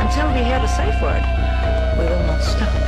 Until we hear the safe word, we will not stop.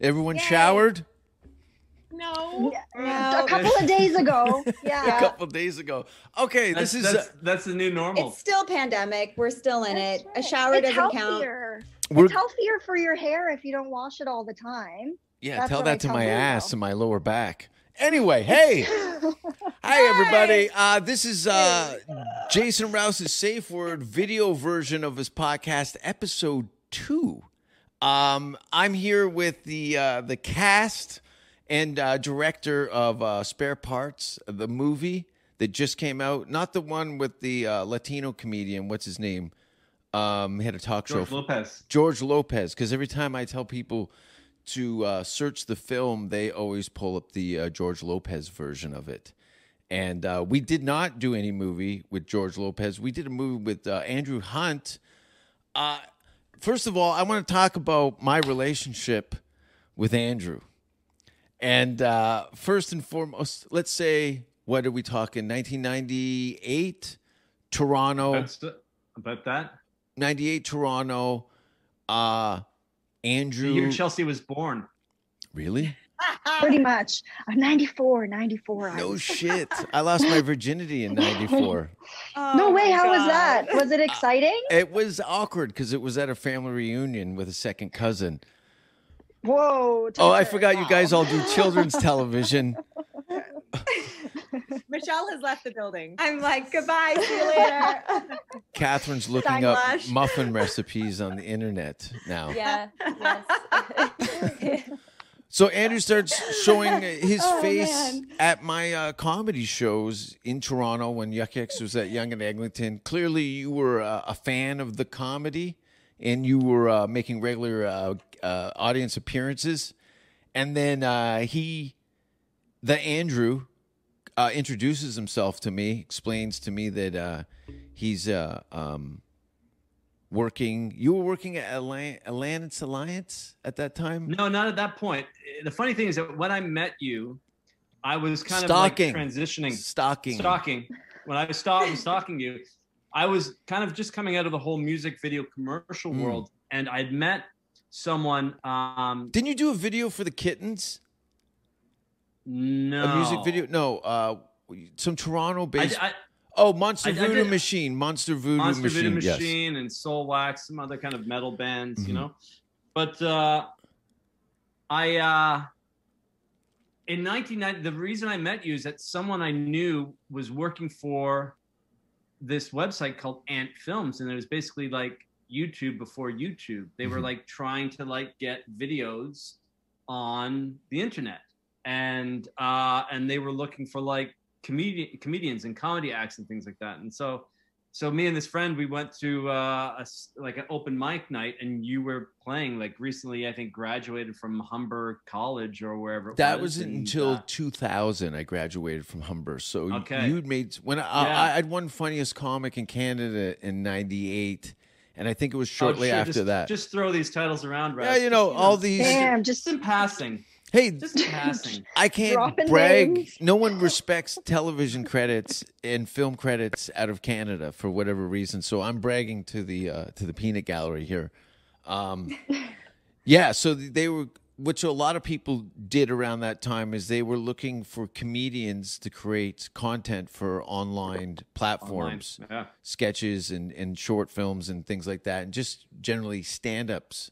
Everyone showered No. A couple of days ago. Yeah. a Yeah. couple days ago. Okay, That's, this is that's, uh, that's the new normal. It's still pandemic. We're still in That's it. right. A shower it's doesn't count. healthier. We're- It's healthier for your hair if you don't wash it all the time. yeah. that's Tell what I that to tell my Lulu. ass and my lower back. Anyway, hey, hi everybody. Uh, this is uh, Jason Rouse's safe word video version of his podcast, episode two. Um, I'm here with the uh, the cast and uh, director of uh, Spare Parts, the movie that just came out. Not the one with the uh, Latino comedian. What's his name? Um, he had a talk George show. Lopez. George Lopez. Because every time I tell people to uh, search the film, they always pull up the uh, George Lopez version of it. And uh, we did not do any movie with George Lopez. We did a movie with uh, Andrew Hunt. First of all, I want to talk about my relationship with Andrew. And uh, first and foremost, let's say, what are we talking? 1998, Toronto. About, st- about that. 98 Toronto. Uh The Andrew year Chelsea was born. Really? Pretty much. Uh, 94, 94. No was- shit. I lost my virginity in 94. no way. How was that? Was Uh, it exciting? It was awkward because it was at a family reunion with a second cousin. Whoa. Oh, I Tucker, forgot you guys all do children's television. Michelle has left the building. I'm like, goodbye. See you later. Catherine's looking up Backlash. muffin recipes on the internet now. yeah. Yes. So Andrew starts showing his Oh, face man. at my uh, comedy shows in Toronto when Yuk Yuk's was at Yonge and Eglinton. Clearly, you were uh, a fan of the comedy, and you were uh, making regular uh, uh, audience appearances. And then uh, he, the Andrew, uh, introduces himself to me, explains to me that uh, he's uh, um, working. You were working at Atlantis Alliance at that time. No, not at that point. The funny thing is that when I met you, I was kind Stalking. of like transitioning, Stalking. stalking. When I started stalking you, I was kind of just coming out of the whole music video commercial Mm. world, and I'd met someone. Um, Didn't you do a video for the kittens? no, A music video? No, uh, some Toronto I, based. I, oh, Monster I- I Voodoo did- Machine. Monster Voodoo Monster Machine. Voodoo yes. And Soul Wax, some other kind of metal bands, you Mhm. know. But uh, I, uh, in 1990, the reason I met you is that someone I knew was working for this website called Ant Films, and it was basically like YouTube before YouTube. They were Mhm. like trying to like get videos on the internet, and uh, and they were looking for like comedian comedians and comedy acts and things like that. And so, so me and this friend, we went to uh, a s like an open mic night, and you were playing like recently. I think graduated from Humber College or wherever. It That was wasn't and, until uh, 2000. I graduated from Humber. So Okay. you'd made when I, Yeah. I, I'd won funniest comic in Canada in '98, and I think it was oh, shortly sure, after just, that. Just throw these titles around, Russ. yeah, you know all these. Damn, just Just in passing. Hey, Just passing. I can't brag. names. No one respects television credits and film credits out of Canada for whatever reason. So I'm bragging to the uh, to the peanut gallery here. Um, yeah, so they were which a lot of people did around that time is they were looking for comedians to create content for online platforms, Online, yeah. sketches and, and short films and things like that, and just generally stand ups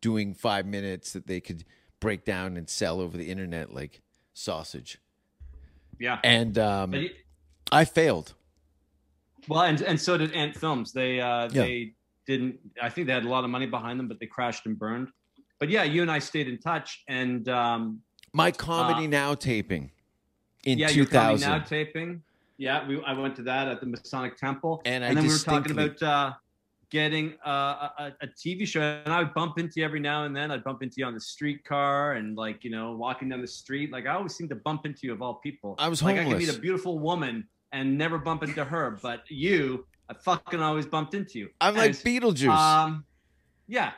doing five minutes that they could break down and sell over the internet like sausage. Yeah. And um, I failed. Well, and and so did Ant Films. They uh, Yeah. they didn't. I think they had a lot of money behind them, but they crashed and burned. But yeah, you and I stayed in touch, and um, My comedy Uh, now taping in yeah, your Comedy 2000. now taping. Yeah, we I went to that at the Masonic Temple, And I then we were talking about uh, getting uh, a, a TV show, and I would bump into you every now and then. I'd bump into you on the streetcar, and like you know, walking down the street. Like I always seem to bump into you of all people. I was homeless. like I could meet a beautiful woman and never bump into her, but you, I fucking always bumped into you. I'm like Beetlejuice. Um, yeah.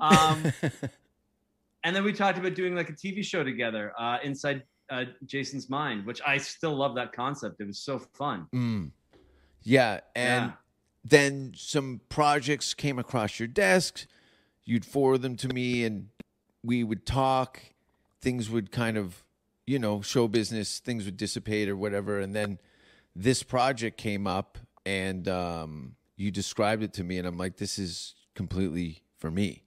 Um, and then we talked about doing like a TV show together, uh, inside uh, Jason's mind, which I still love that concept. It was so fun. Mm. Yeah, and Yeah. Then some projects came across your desk. You'd forward them to me, and we would talk. Things would kind of, you know, show business. Things would dissipate or whatever, and then this project came up, and um, you described it to me, and I'm like, this is completely for me.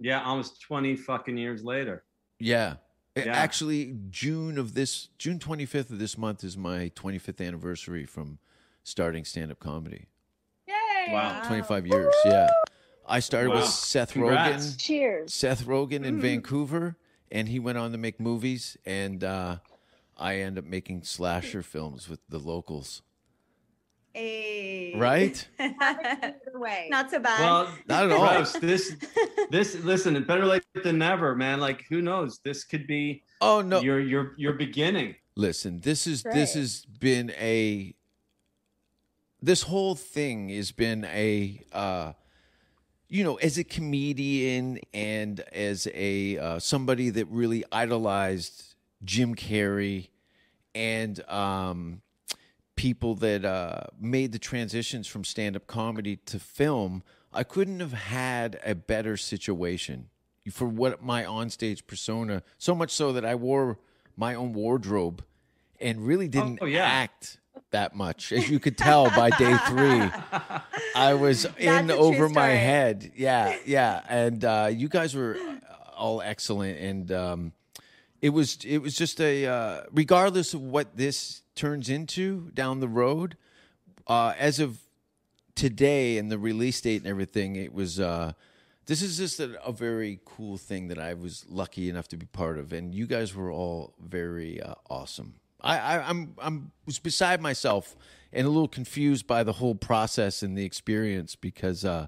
Yeah, almost 20 fucking years later. Yeah. Yeah. Actually, June of this June 25th of this month is my 25th anniversary from starting stand up comedy. Yay! Wow. 25 years, yeah. I started with Seth Congrats. Rogen. Cheers. Seth Rogen Mm. in Vancouver, and he went on to make movies, and uh, I end up making slasher films with the locals. Hey. Right? Not so bad. Well, Not at all. gross. This, this, listen, better late than never, man. Like, who knows? This could be Oh no! your your your beginning. Listen, this is this has been a this whole thing has been a uh you know, as a comedian and as a uh, somebody that really idolized Jim Carrey and um people that uh made the transitions from stand-up comedy to film, I couldn't have had a better situation for what my onstage persona so much so that I wore my own wardrobe and really didn't Oh, yeah. act that much. As you could tell by day 3 I was in That's true over my head. Yeah yeah. And uh you guys were all excellent. And um it was it was just a uh regardless of what this turns into down the road uh as of today and the release date and everything, it was uh this is just a, a very cool thing that I was lucky enough to be part of, and you guys were all very uh, awesome. I, I I'm I'm was beside myself and a little confused by the whole process and the experience because uh,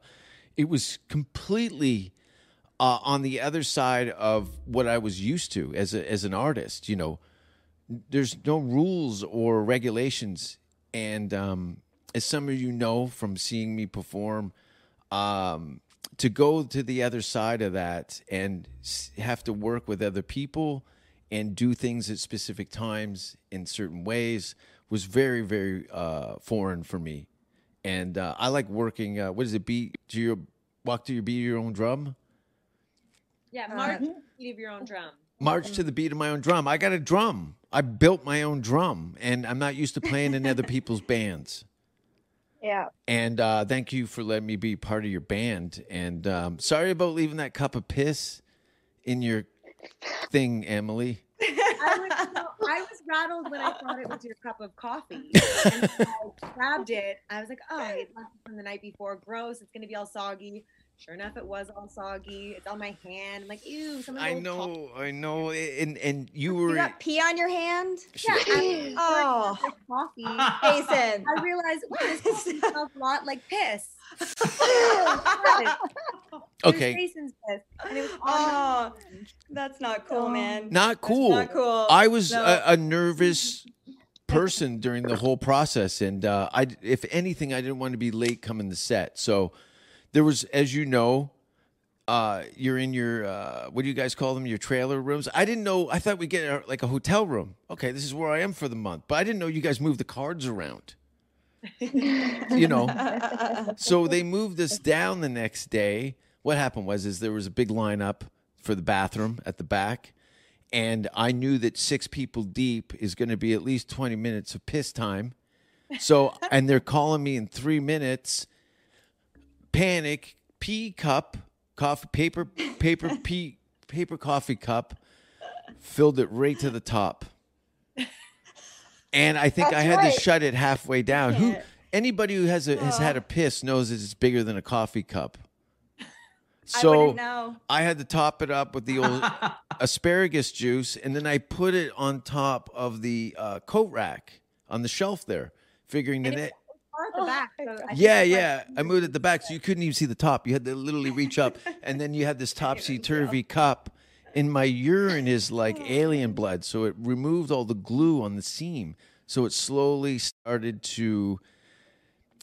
it was completely uh, on the other side of what I was used to as a, as an artist. You know, there's no rules or regulations, and um, as some of you know from seeing me perform, um, to go to the other side of that and have to work with other people and do things at specific times in certain ways was very very uh, foreign for me. And uh, I like working. Uh, what is it? Beat do your walk to your beat of your own drum. Yeah, Uh, march beat of your own drum. March to the beat of my own drum. I got a drum. I built my own drum, and I'm not used to playing in other people's bands. Yeah. And uh, thank you for letting me be part of your band. And um, sorry about leaving that cup of piss in your thing, Emily. I was, I was rattled when I thought it was your cup of coffee. And I grabbed it. I was like, oh, I left from the night before. Gross. It's going to be all soggy. Sure enough, it was all soggy. It's on my hand. I'm like, ew. I know, I know, and and you were You got pee on your hand? Yeah, I Oh. oh. coffee. Jason. I realized wow, this coffee smells a lot like piss. Okay. Jason's piss, and it was Oh, that's not cool, man. not cool. not cool. I was No. a, a nervous person during the whole process, and uh, I, if anything, I didn't want to be late coming to set. So there was, as you know, uh, you're in your uh, what do you guys call them? Your trailer rooms. I didn't know. I thought we get a, like a hotel room. Okay, this is where I am for the month, but I didn't know you guys move the cards around. you know, so they moved us down the next day. What happened was is there was a big lineup for the bathroom at the back, and I knew that six people deep is going to be at least twenty minutes of piss time. So, and they're calling me in three minutes. Panic, pee cup, coffee, paper, paper, pee, paper coffee cup, filled it right to the top. And I think That's I had right. to shut it halfway down. Who anybody who has a, has had a piss knows that it's bigger than a coffee cup. So wouldn't. I had to top it up with the old asparagus juice, and then I put it on top of the uh, coat rack on the shelf there, figuring that at the oh, back. so I Yeah, like- yeah. I moved at the back, so you couldn't even see the top. You had to literally reach up, and then you had this topsy turvy cup. And my urine is like alien blood, so it removed all the glue on the seam. So it slowly started to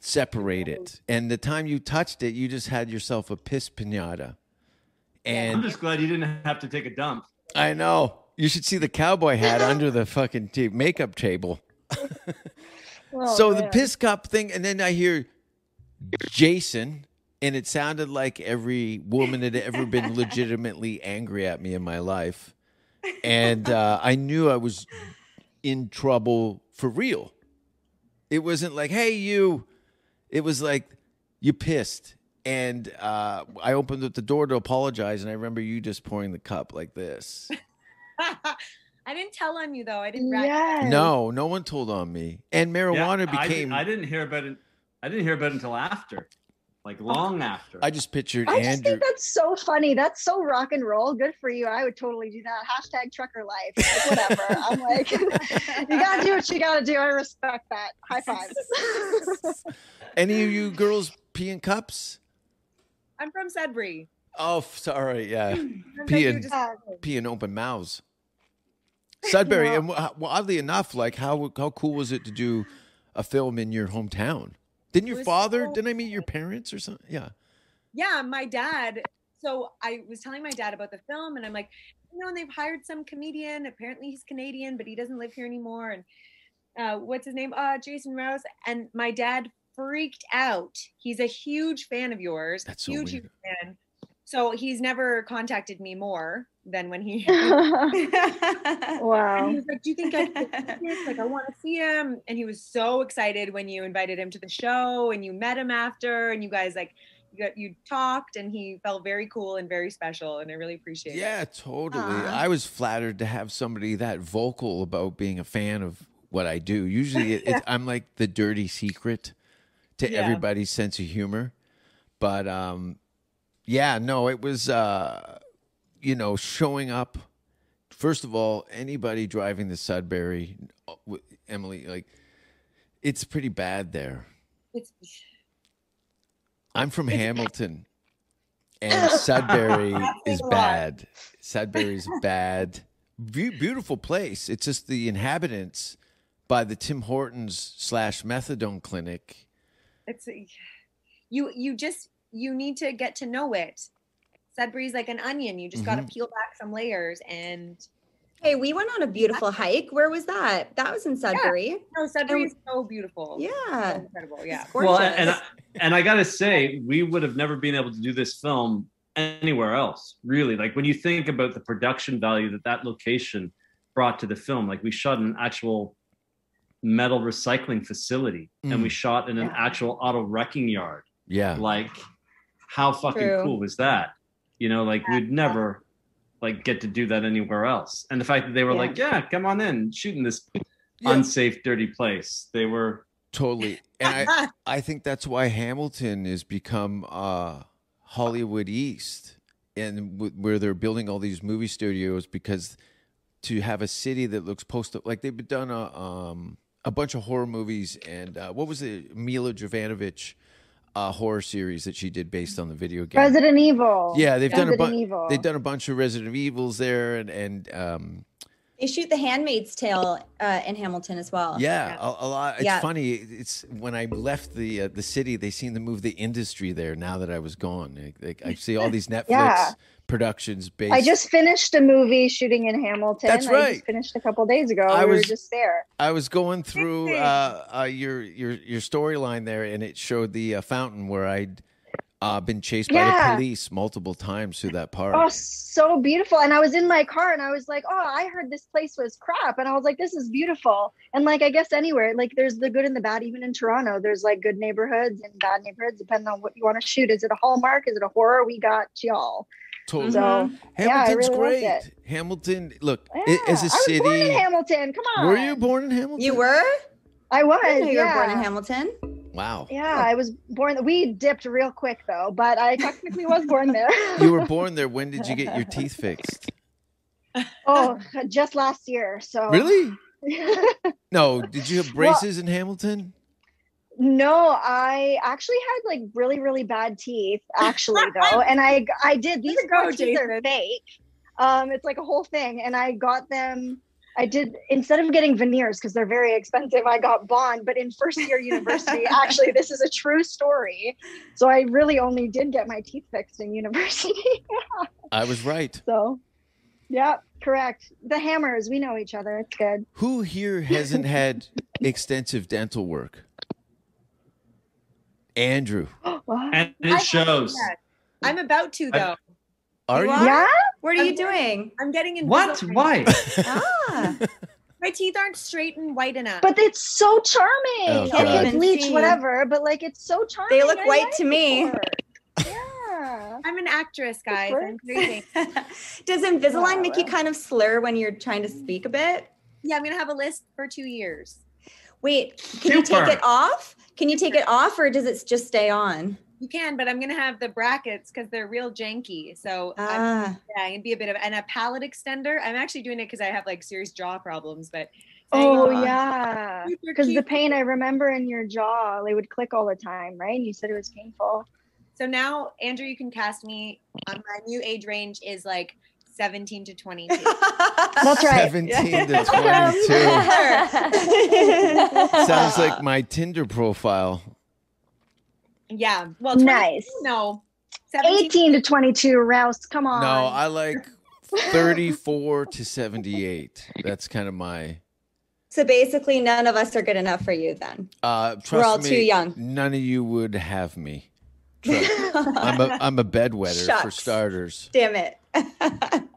separate it. Oh. And the time you touched it, you just had yourself a piss pinata. I'm just glad you didn't have to take a dump. I know you should see the cowboy hat under the fucking ta- makeup table. Oh, so the man. piss cup thing, and then I hear Jason, and it sounded like every woman had ever been legitimately angry at me in my life, and uh, I knew I was in trouble for real. It wasn't like, "Hey, you," it was like, "You pissed." And uh, I opened up the door to apologize, and I remember you just pouring the cup like this. I didn't tell on you though. I didn't. rat- Yes. No, no one told on me. And Yeah, marijuana I, became. did, I didn't hear about it. I didn't hear about it until after, like long after. I just pictured I just think that's so funny. That's so rock and roll. Good for you. I would totally do that. Hashtag trucker life. Like, whatever. I'm like, you gotta do what you gotta do. I respect that. High fives. Any of you girls pee in cups? I'm from Sudbury. Oh, sorry. Yeah, Sometimes pee in Uh, pee in open mouths. Sudbury, Yeah. and well, oddly enough, like how how cool was it to do a film in your hometown? Didn't your father? so Didn't I meet your parents or something? Yeah. yeah, my dad. So I was telling my dad about the film, and I'm like, you know, and they've hired some comedian. Apparently, he's Canadian, but he doesn't live here anymore. And uh, what's his name? Uh, Jason Rouse. And my dad freaked out. He's a huge fan of yours. That's so huge, weird. huge fan. So he's never contacted me more than when he. And wow. he was like, "Do you think I could like I want to see him?" And he was so excited when you invited him to the show and you met him after, and you guys like you got you talked, and he felt very cool and very special, and I really appreciate it. Yeah, totally. Aw. I was flattered to have somebody that vocal about being a fan of what I do. Usually, it, it's, I'm like the dirty secret to Yeah. everybody's sense of humor. But um, yeah, no, it was uh, you know showing up. First of all, anybody driving the Sudbury, uh, Emily, like it's pretty bad there. It's I'm from Hamilton, and Sudbury is bad. Sudbury's bad. Be- beautiful place. It's just the inhabitants by the Tim Hortons slash methadone clinic. it's you you just you need to get to know it. Sudbury's like an onion. You just got to peel back some layers and Hey, we went on a beautiful hike. Where was that? That was in Sudbury. no, Sudbury is so beautiful. So Yeah. incredible. Yeah. well, and I, and I gotta say, we would have never been able to do this film anywhere else. Really, like when you think about the production value that that location brought to the film, like we shot an actual metal recycling facility, and we Mm. shot in an actual auto wrecking yard. Yeah. Like, how fucking True. cool was that? You know, like we'd never like get to do that anywhere else. And the fact that they were Yeah. like, "Yeah, come on in, shooting this Yeah. unsafe, dirty place," they were. Totally. And I, I think that's why Hamilton has become uh, Hollywood East and w- where they're building all these movie studios because to have a city that looks post like they've done a um, a bunch of horror movies and uh, what was it Mila Jovanovic uh, horror series that she did based on the video game Resident Evil. yeah they've done a bunch Evil. they've done a bunch of Resident Evils there and and um, They shoot The Handmaid's Tale uh, in Hamilton as well. Yeah, a, a lot. It's Yeah. funny. It's when I left the uh, the city, they seem to move the industry there. Now that I was gone, like, like, I see all these Netflix Yeah. Productions based. I just finished a movie shooting in Hamilton. That's I right. just finished a couple days ago. I we was- were just there. I was going through uh, uh, your your your storyline there, and it showed the uh, fountain where I'd uh, been chased by the police multiple times through that park. Oh, so beautiful. And I was in my car and I was like, oh, I heard this place was crap. And I was like, this is beautiful. And like, I guess anywhere, like there's the good and the bad, even in Toronto, there's like good neighborhoods and bad neighborhoods, depending on what you want to shoot. Is it a Hallmark? Is it a horror? We got y'all. Totally. So, Hamilton's yeah, I really great. it. Hamilton, look, i- Yeah, as a I was born in. Hamilton. Come on. Were you born in Hamilton? You were? I was. I you yeah. were born in Hamilton. Wow. Yeah, I was born. We dipped real quick though, but I technically was born there. You were born there. When did you get your teeth fixed? oh, just last year. So Really? No. Did you have Well- braces in Hamilton? No, I actually had like really, really bad teeth, actually though. And I I did these Way go, front teeth are fake. Um, it's like a whole thing. And I got them, I did instead of getting veneers because they're very expensive, I got bond. But in first year university, actually, this is a true story. So I really only did get my teeth fixed in university. I was right. so yeah, correct. The hammers, we know each other. It's good. Who here hasn't had extensive dental work? Andrew, Wow. And I- it shows. Yeah. I'm about to I- though. are you? are? Yeah? What are I'm you doing? I'm getting in. What? Why? Ah, My teeth aren't straight and white enough. But it's so charming. Oh, okay, God. Even bleach, see. whatever, but like it's so charming. They look I white like to me. for. Yeah. I'm an actress, guys. I'm. Does Invisalign Wow. make you kind of slur when you're trying to speak a bit? Yeah, I'm gonna have a list for two years. Wait, can you take it off? Can you take it off or does it just stay on? You can, but I'm gonna have the brackets because they're real janky. So I'm, Ah, yeah, and be a bit of and a palate extender. I'm actually doing it because I have like serious jaw problems. But Oh saying, yeah. Because the pain I remember in your jaw, they would click all the time, right? And you said it was painful. So now, Andrew, you can cast me. On my new age range is like 17 to 22. That's right. 17 to 22. Sounds like my Tinder profile. yeah. Well, 22, Nice. No. 18 to 22, Rouse. Come on. No, I like 34 to 78. That's kind of my. so basically, none of us are good enough for you then. Uh, trust all me, too young. None of you would have me. I'm a I'm a bedwetter for starters. Damn it.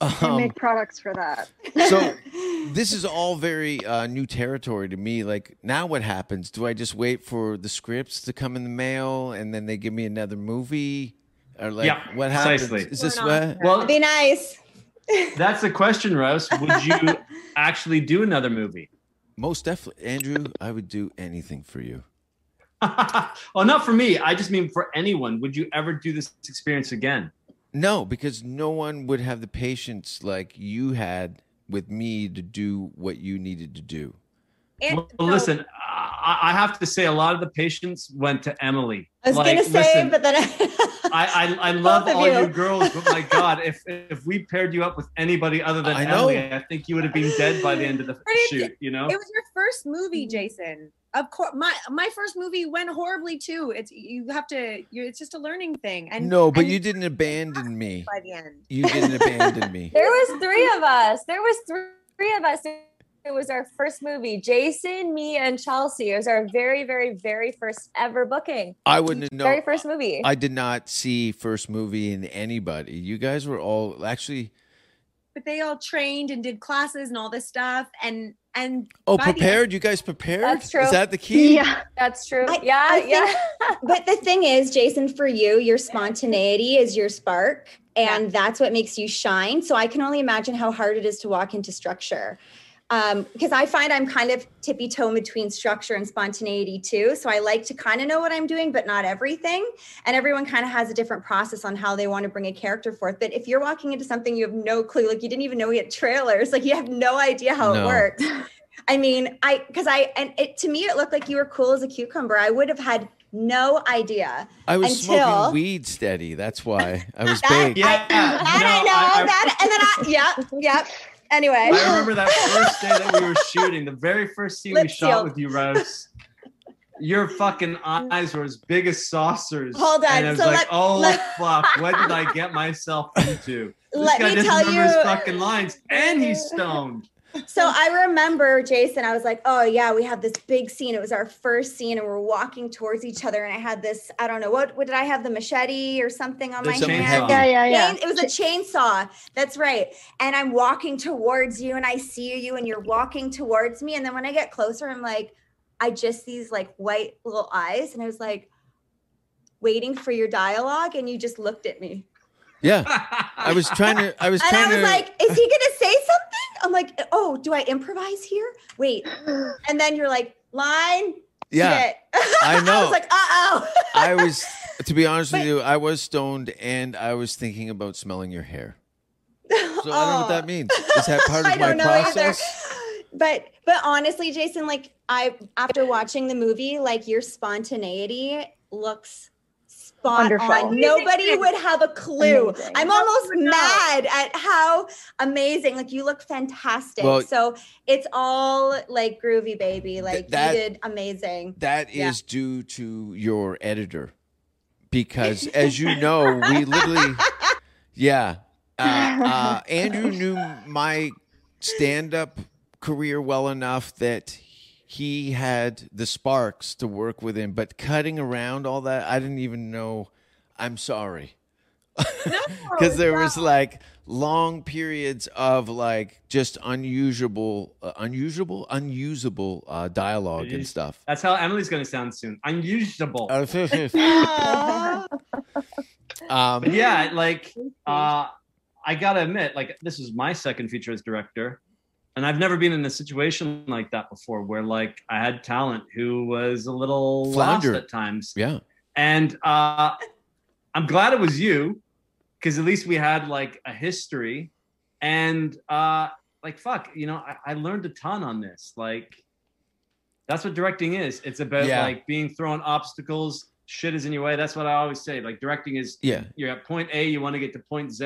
I Um, make products for that. so this is all very uh, new territory to me. Like now, what happens? Do I just wait for the scripts to come in the mail and then they give me another movie? Or like Yeah, what happens? precisely. Is this We're not- what? Well, Be nice. that's the question, Rose. Would you actually do another movie? Most definitely, Andrew. I would do anything for you. well, not for me. I just mean for anyone. Would you ever do this experience again? No, because no one would have the patience like you had with me to do what you needed to do. And well, so- listen, I, I have to say a lot of the patience went to Emily. I was Like, gonna say, listen, but then I, I, I love all you. you girls, but my God, if if we paired you up with anybody other than I know. Emily, I think you would have been dead by the end of the shoot. You know? It was your first movie, Jason. Of course, my my first movie went horribly too. It's you have to. You're, it's just a learning thing. And no, but and you didn't abandon me. by the end. You didn't abandon me. There was three of us. There was three, three of us. It was our first movie. Jason, me, and Chelsea. It was our very, very, very first ever booking. I wouldn't know. Very first movie. I did not see first movie in anybody. You guys were all actually. But they all trained and did classes and all this stuff. And and Oh, by the end- prepared? You guys prepared? That's true. Is that the key? Yeah. That's true. I- yeah, I think- yeah. but the thing is, Jason, for you, your spontaneity is your spark, and that's what makes you shine. So I can only imagine how hard it is to walk into structure. Um, because I find I'm kind of tippy toe between structure and spontaneity too. So I like to kind of know what I'm doing, but not everything. And everyone kind of has a different process on how they want to bring a character forth. But if you're walking into something you have no clue, like you didn't even know we had trailers, like you have no idea how No. it works. I mean, I because I and it to me it looked like you were cool as a cucumber. I would have had no idea. I was Until- smoking weed steady. That's why I was That, baked. Yeah, I, that no, I know I- I- that, and then I, yeah, yeah. Anyway, I remember that first day that we were shooting, the very first scene we Lip shot sealed. with you, Rose. Your fucking eyes were as big as saucers. Hold on, And I was so like, let- oh let- fuck, what did I get myself into? This Let guy me doesn't tell remember his fucking lines, and he's stoned. So I remember Jason, I was like, oh yeah, we have this big scene. It was our first scene and we're walking towards each other. And I had this, I don't know, what, what did I have? The machete or something on There's my a hand? Yeah, yeah, yeah. Chain- It was a chainsaw. That's right. And I'm walking towards you and I see you and you're walking towards me. And then when I get closer, I'm like, I just see these like white little eyes. And I was like, waiting for your dialogue. And you just looked at me. Yeah, I was trying to. I was trying and trying I was to. like, is he gonna say something? I'm like, oh, do I improvise here? Wait. And then you're like, line. Yeah, shit. I I was like, uh oh. I was, to be honest with you, I was stoned and I was thinking about smelling your hair. So I don't know what that means. Is that part I of my don't know either. process? But but honestly, Jason, like I after watching the movie, like your spontaneity looks spot Wonderful. on. Nobody would have a clue. Amazing. I'm almost mad at how amazing. Like you look fantastic. Well- so it's all like groovy, baby. Like that- you did amazing. That is Yeah. due to your editor, because as you know, we literally, yeah. Uh, uh, Andrew knew my stand-up career well enough that he had the sparks to work with him, but cutting around all that, I didn't even know. I'm sorry. because there was like long periods of like just unusual, uh, unusual, unusable uh, dialogue and stuff. That's how Emily's gonna sound soon. Unusable. um, yeah, like uh, I gotta admit, like this is my second feature as director, and I've never been in a situation like that before, where like I had talent who was a little Flounder. lost at times, yeah. and uh, I'm glad it was you, because at least we had like a history, and uh, like fuck, you know, I, I learned a ton on this, like. That's what directing is. It's about Yeah. like being thrown obstacles. Shit is in your way. That's what I always say. Like directing is Yeah. you're at point A, you want to get to point Z,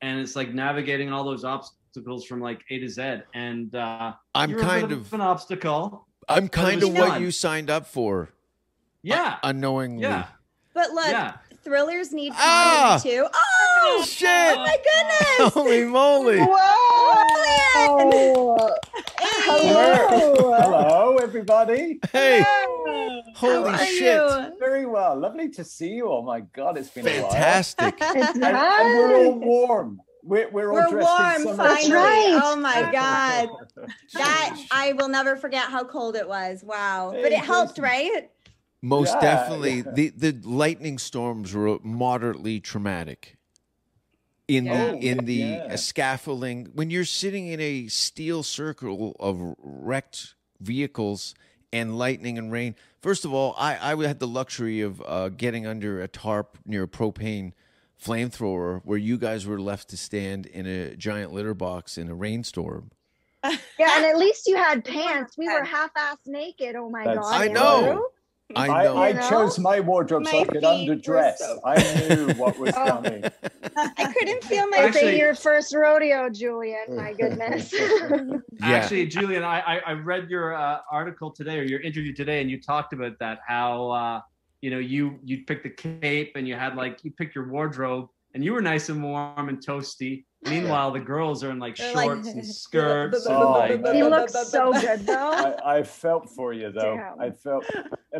and it's like navigating all those obstacles from like A to Z. And uh, I'm you're a bit kind of- an obstacle. I'm kind of what fun. you signed up for. Yeah. unknowingly. Yeah. But look, Yeah. thrillers need Ah! comedy too. Oh shit! Oh my goodness! Holy moly! Whoa! Hello. Hello, everybody. Hey. How Holy shit. you? Very well. Lovely to see you. Oh my God, it's been Fantastic. a while. and, and we're all warm. We're, we're all We're dressed in warm summer. finally. Oh my god. That I will never forget how cold it was. Wow. But it helped, Jason. right? Most Yeah, definitely, yeah. the the lightning storms were moderately traumatic. In Yeah. the in the Yeah. scaffolding, when you're sitting in a steel circle of wrecked vehicles and lightning and rain. First of all, I I had the luxury of uh, getting under a tarp near a propane flamethrower, where you guys were left to stand in a giant litter box in a rainstorm. Yeah, and at least you had pants. We were half-ass naked. Oh my That's god! I know. I I, know. I You know? chose my wardrobe so My I could underdress. so- I knew what was Oh. coming. I couldn't feel my This ain't Actually- your first rodeo, Julian. My goodness. Yeah. Actually, Julian, I, I, I read your uh, article today or your interview today, and you talked about that. How uh, you know you you picked the cape and you had like you picked your wardrobe, and you were nice and warm and toasty. Meanwhile, the girls are in like They're like- shorts and skirts. and, Oh, like, he looks so good though. I, I felt for you though. Damn. I felt,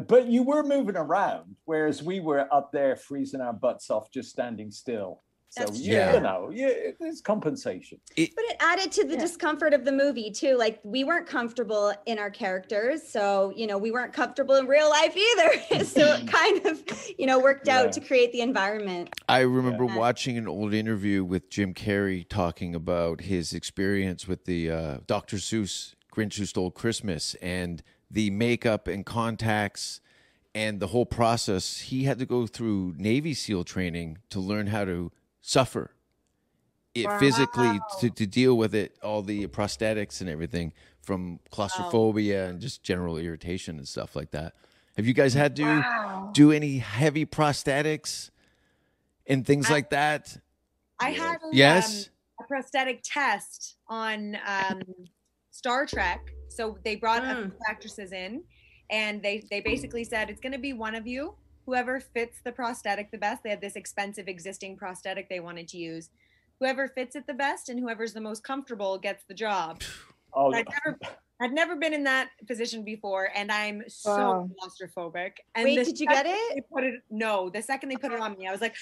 but you were moving around, whereas we were up there freezing our butts off, just standing still. So That's you, true. you know, yeah, there's compensation. But it added to the Yeah. discomfort of the movie too. Like we weren't comfortable in our characters, so you know we weren't comfortable in real life either. so it kind of you know worked Yeah. out to create the environment. I remember Yeah. watching an old interview with Jim Carrey talking about his experience with the uh, Dr. Seuss Grinch Who Stole Christmas and the makeup and contacts and the whole process. He had to go through Navy SEAL training to learn how to suffer it physically to, to deal with it, all the prosthetics and everything from claustrophobia and just general irritation and stuff like that. Have you guys had to Wow. do any heavy prosthetics and things like that? I had a, Yes. um, a prosthetic test on um, Star Trek. So they brought a Mm. few actresses in, and they they basically said it's going to be one of you, whoever fits the prosthetic the best. They had this expensive existing prosthetic they wanted to use. Whoever fits it the best and whoever's the most comfortable gets the job. Oh, I'd never, I'd never been in that position before, and I'm so Wow. claustrophobic. And Wait, did you get it? They put it? No, the second they put it uh-huh. on me, I was like,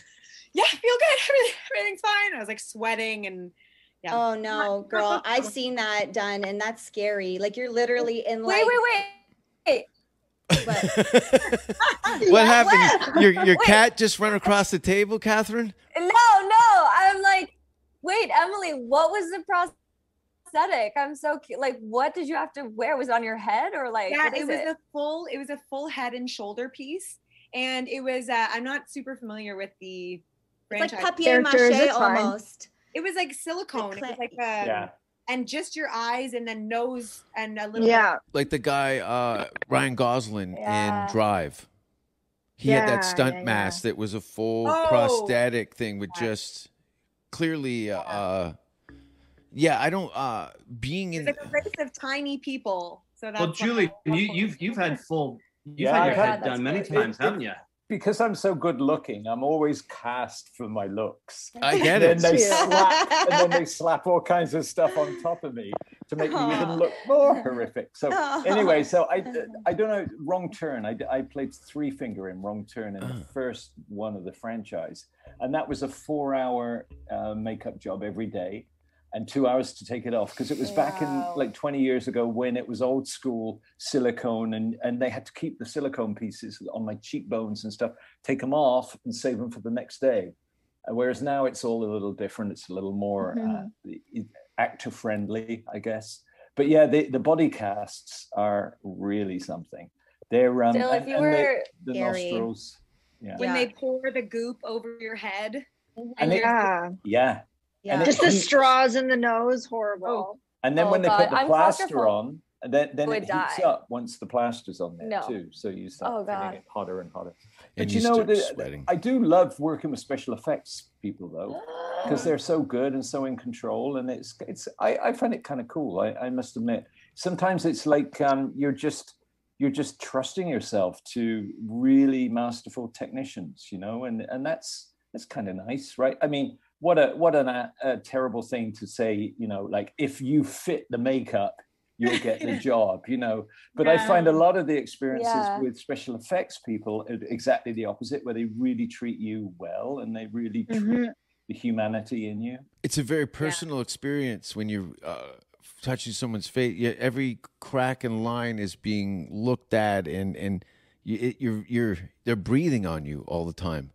"Yeah, feel good. Everything, everything's fine." I was like sweating and yeah. Oh no, girl, I've seen that done, and that's scary. Like you're literally in like. Wait, wait, wait. what happened? Your your cat just ran across the table, Catherine? No, no. I'm like, wait, Emily, what was the prosthetic? I'm so cu- like, what did you have to wear? Was it on your head or like? yeah, what it is was a full, it was a full head and shoulder piece, and it was. Uh, I'm not super familiar with the It's like franchise. papier mache almost. It was like silicone. It was like a, Yeah. And just your eyes and then nose and a little. Yeah. Like the guy uh, Ryan Gosling Yeah. in Drive. He had that stunt yeah, yeah. mask that was a full Oh. prosthetic thing with just clearly uh, uh yeah, I don't uh being in It's like a race of tiny people. So that's Well, Julie, I'm- you, you've you've had full. You've Yeah, had your I've head done many It- times, haven't you? Because I'm so good looking, I'm always cast for my looks. I get And then it. they Yeah. slap, and then they slap all kinds of stuff on top of me to make me even look more horrific. So Aw. anyway, so I, I don't know. Wrong Turn. I, I played Three Finger in Wrong Turn in the Ah. first one of the franchise, and that was a four-hour uh, makeup job every day, and two hours to take it off because it was back in like 20 years ago when it was old school silicone, and and they had to keep the silicone pieces on my cheekbones and stuff, take them off and save them for the next day. Uh, Whereas now it's all a little different. It's a little more uh, actor friendly, I guess. But yeah, the, the body casts are really something. They're um, Still, if you and the- were the, Scary. nostrils. Yeah, when Yeah. they pour the goop over your head. And And it- Yeah. yeah. Yeah. And it Just the heats. straws in the nose, horrible. And then Oh, when they God, put the I'm plaster claustrophobic. on, and then then it heats die. up once the plaster's on there No. too. So you start Oh, feeling it hotter and hotter. And But you you know, the. I do love working with special effects people though, because they're so good and so in control, and it's it's I, I find it kind of cool. I, I must admit, sometimes it's like um, you're just you're just trusting yourself to really masterful technicians, you know, and and that's that's kind of nice, right? I mean, what a what an, a, a terrible thing to say, you know, like if you fit the makeup, you'll get the job, you know. But I find a lot of the experiences Yeah. with special effects people are exactly the opposite, where they really treat you well and they really treat Mhm. the humanity in you. It's a very personal experience when you're uh, touching someone's face. Yeah, every crack and line is being looked at, and and you, it, you're you're they're breathing on you all the time.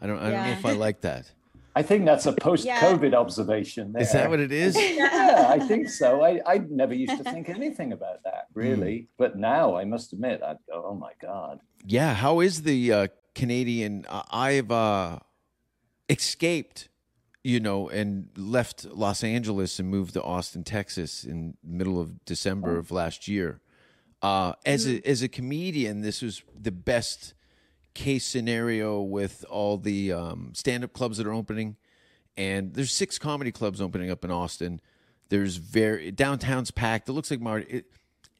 I don't I don't know if I like that. I think that's a post-COVID observation. There. Is that what it is? yeah, I think so. I, I never used to think anything about that, Hmm. really. But now I must admit, I'd go, oh my God. Yeah, how is the uh, Canadian? Uh, I've uh, escaped, you know, and left Los Angeles and moved to Austin, Texas, in middle of December of last year. Uh, as a as a comedian, this was the best case scenario with all the um, stand up clubs that are opening, and there's six comedy clubs opening up in Austin. There's very downtown's packed. It looks like Marty. It,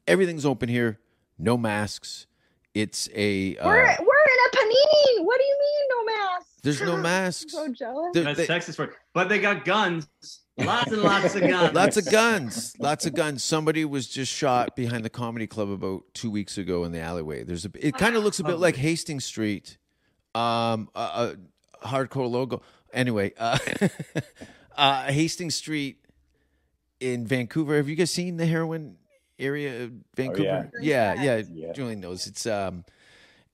everything's open here. No masks. It's a uh, We're we're in a panini. What do you mean no mask? There's no masks. so jealous. There- That's they- Texas for but they got guns. Lots and lots of guns. Lots of guns. Lots of guns. Somebody was just shot behind the comedy club about two weeks ago in the alleyway. There's a. It kind of looks a bit like Hastings Street. Um, a, a hardcore logo. Anyway, uh, uh, Hastings Street in Vancouver. Have you guys seen the heroin area of Vancouver? yeah, yeah, Yeah. Julian knows. It's um,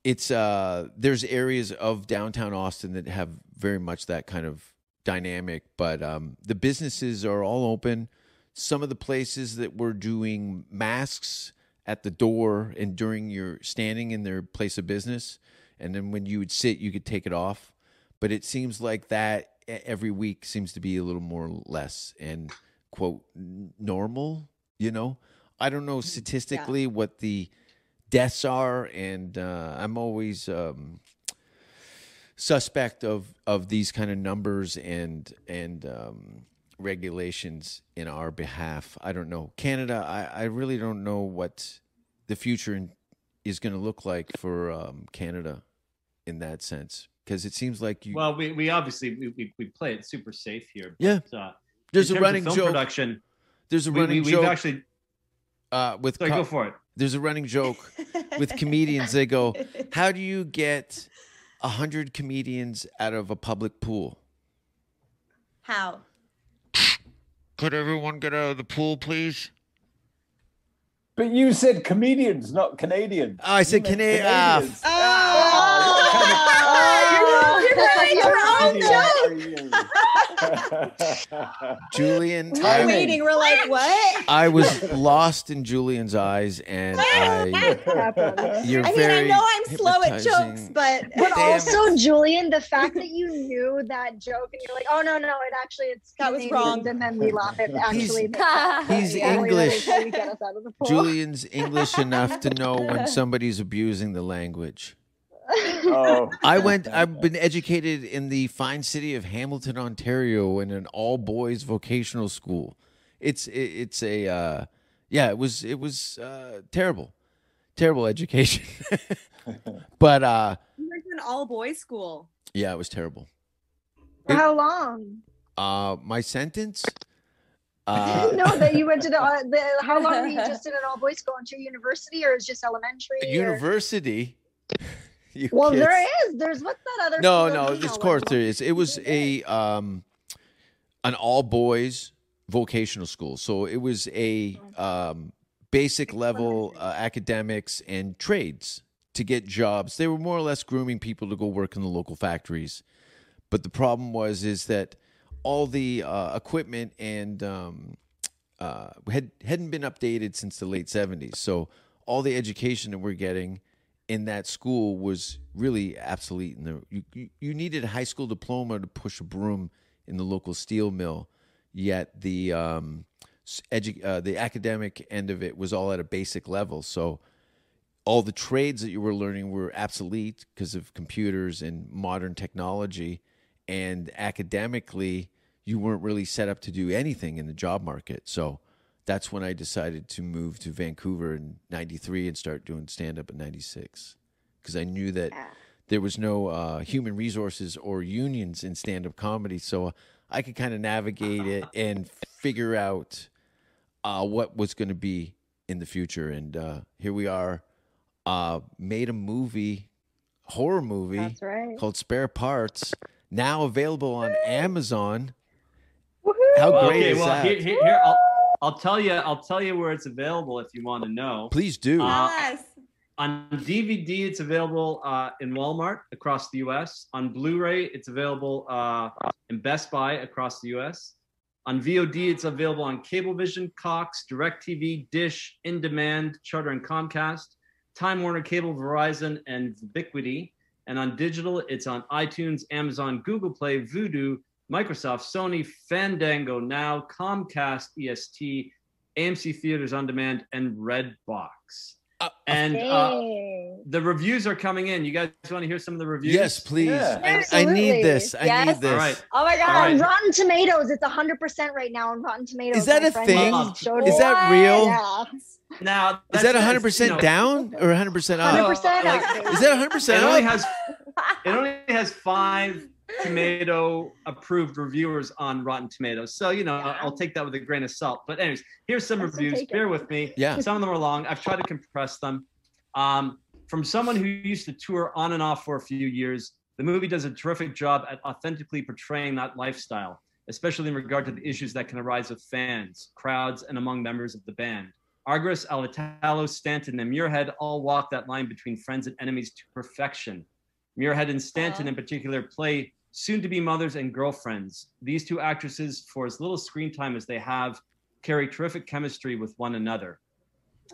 it's uh, there's areas of downtown Austin that have very much that kind of dynamic, but um, the businesses are all open. Some of the places that were doing masks at the door and during your standing in their place of business, and then when you would sit, you could take it off. But it seems like that every week seems to be a little more or less and quote normal. You know, I don't know statistically what the deaths are, and uh, I'm always um, suspect of of these kind of numbers and and um, regulations in our behalf. I don't know Canada. I, I really don't know what the future in, is going to look like for um, Canada in that sense because it seems like you. Well, we, we obviously we, we, we play it super safe here. Yeah. Uh, There's a running joke. Production. There's a we, running we, joke. We've actually uh, with Sorry, co- go for it. There's a running joke with comedians. They go, "How do you get a hundred comedians out of a public pool?" How? Could everyone get out of the pool, please? But you said comedians, not Canadians. Oh, I said You meant Cana- ah, Canadians. Oh, you're, you're ruining your own joke. Julian, We're I, waiting. We're like, what? I was lost in Julian's eyes, and I. You're I mean, I know I'm slow at jokes, but But Damn. also, Julian, the fact that you knew that joke and you're like, oh no, no, it actually it's That was wrong. and then we laugh at actually. He's yeah, we really English. try to get us out of the pool. Julian's English enough to know when somebody's abusing the language. Oh, I went. I've been educated in the fine city of Hamilton, Ontario, in an all boys vocational school. It's it, it's a uh, yeah. It was it was uh, terrible, terrible education. but uh, You went to an all boys school. yeah, it was terrible. For how long? Uh, my sentence. I Uh, didn't know that you went to the, uh, the. How long were you just in an all boys school until university, or is just elementary? or- university. You Well, kids. there is. There's what's that other? No, no, this course there is. It was a um an all boys vocational school. So it was a um basic level uh, academics and trades to get jobs. They were more or less grooming people to go work in the local factories. But the problem was is that all the uh, equipment and um, uh, had hadn't been updated since the late seventies. So all the education that we're getting in that school was really obsolete. And you, you you needed a high school diploma to push a broom in the local steel mill. Yet the um, edu- uh, the academic end of it was all at a basic level. So all the trades that you were learning were obsolete because of computers and modern technology and academically you weren't really set up to do anything in the job market so that's when i decided to move to vancouver in 93 and start doing stand up in 96 because i knew that there was no uh, human resources or unions in stand up comedy so i could kind of navigate it and figure out uh, what was going to be in the future and uh, here we are uh, made a movie, horror movie That's right. called Spare Parts, now available on Amazon. How great okay, is well, that? Here, here, here, I'll, I'll tell you. I'll tell you where it's available if you want to know. Please do. Uh, Yes. On DVD, it's available uh, in Walmart across the U.S. On Blu-ray, it's available uh, in Best Buy across the U.S. On VOD, it's available on Cablevision, Cox, DirecTV, Dish, In Demand, Charter, and Comcast, Time Warner Cable, Verizon, and Vubiquity. And on digital, it's on iTunes, Amazon, Google Play, Vudu, Microsoft, Sony, Fandango, Now, Comcast, EST, AMC Theaters on Demand, and Redbox. and uh, the reviews are coming in. You guys want to hear some of the reviews? yes, please. Yeah. I, I need this. I Yes. need this. All right. Oh my god. All right. On Rotten Tomatoes, it's hundred percent right now on Rotten Tomatoes. Is that a thing? just showed Is that real? Yeah, Now Is that that's, 100% you know, down or 100% No, up? hundred percent. like- Is that It 100% only up? has it only has five tomato approved reviewers on Rotten Tomatoes. So you know, I'll, I'll take that with a grain of salt. But anyways, here's some I'll reviews. Bear with me. Yeah. Some of them are long. I've tried to compress them. Um, from someone who used to tour on and off for a few years, the movie does a terrific job at authentically portraying that lifestyle, especially in regard to the issues that can arise with fans, crowds, and among members of the band. Argyris, Alatalo, Stanton, and Muirhead all walk that line between friends and enemies to perfection. Muirhead and Stanton, in particular, play soon to be mothers and girlfriends. These two actresses, for as little screen time as they have, carry terrific chemistry with one another.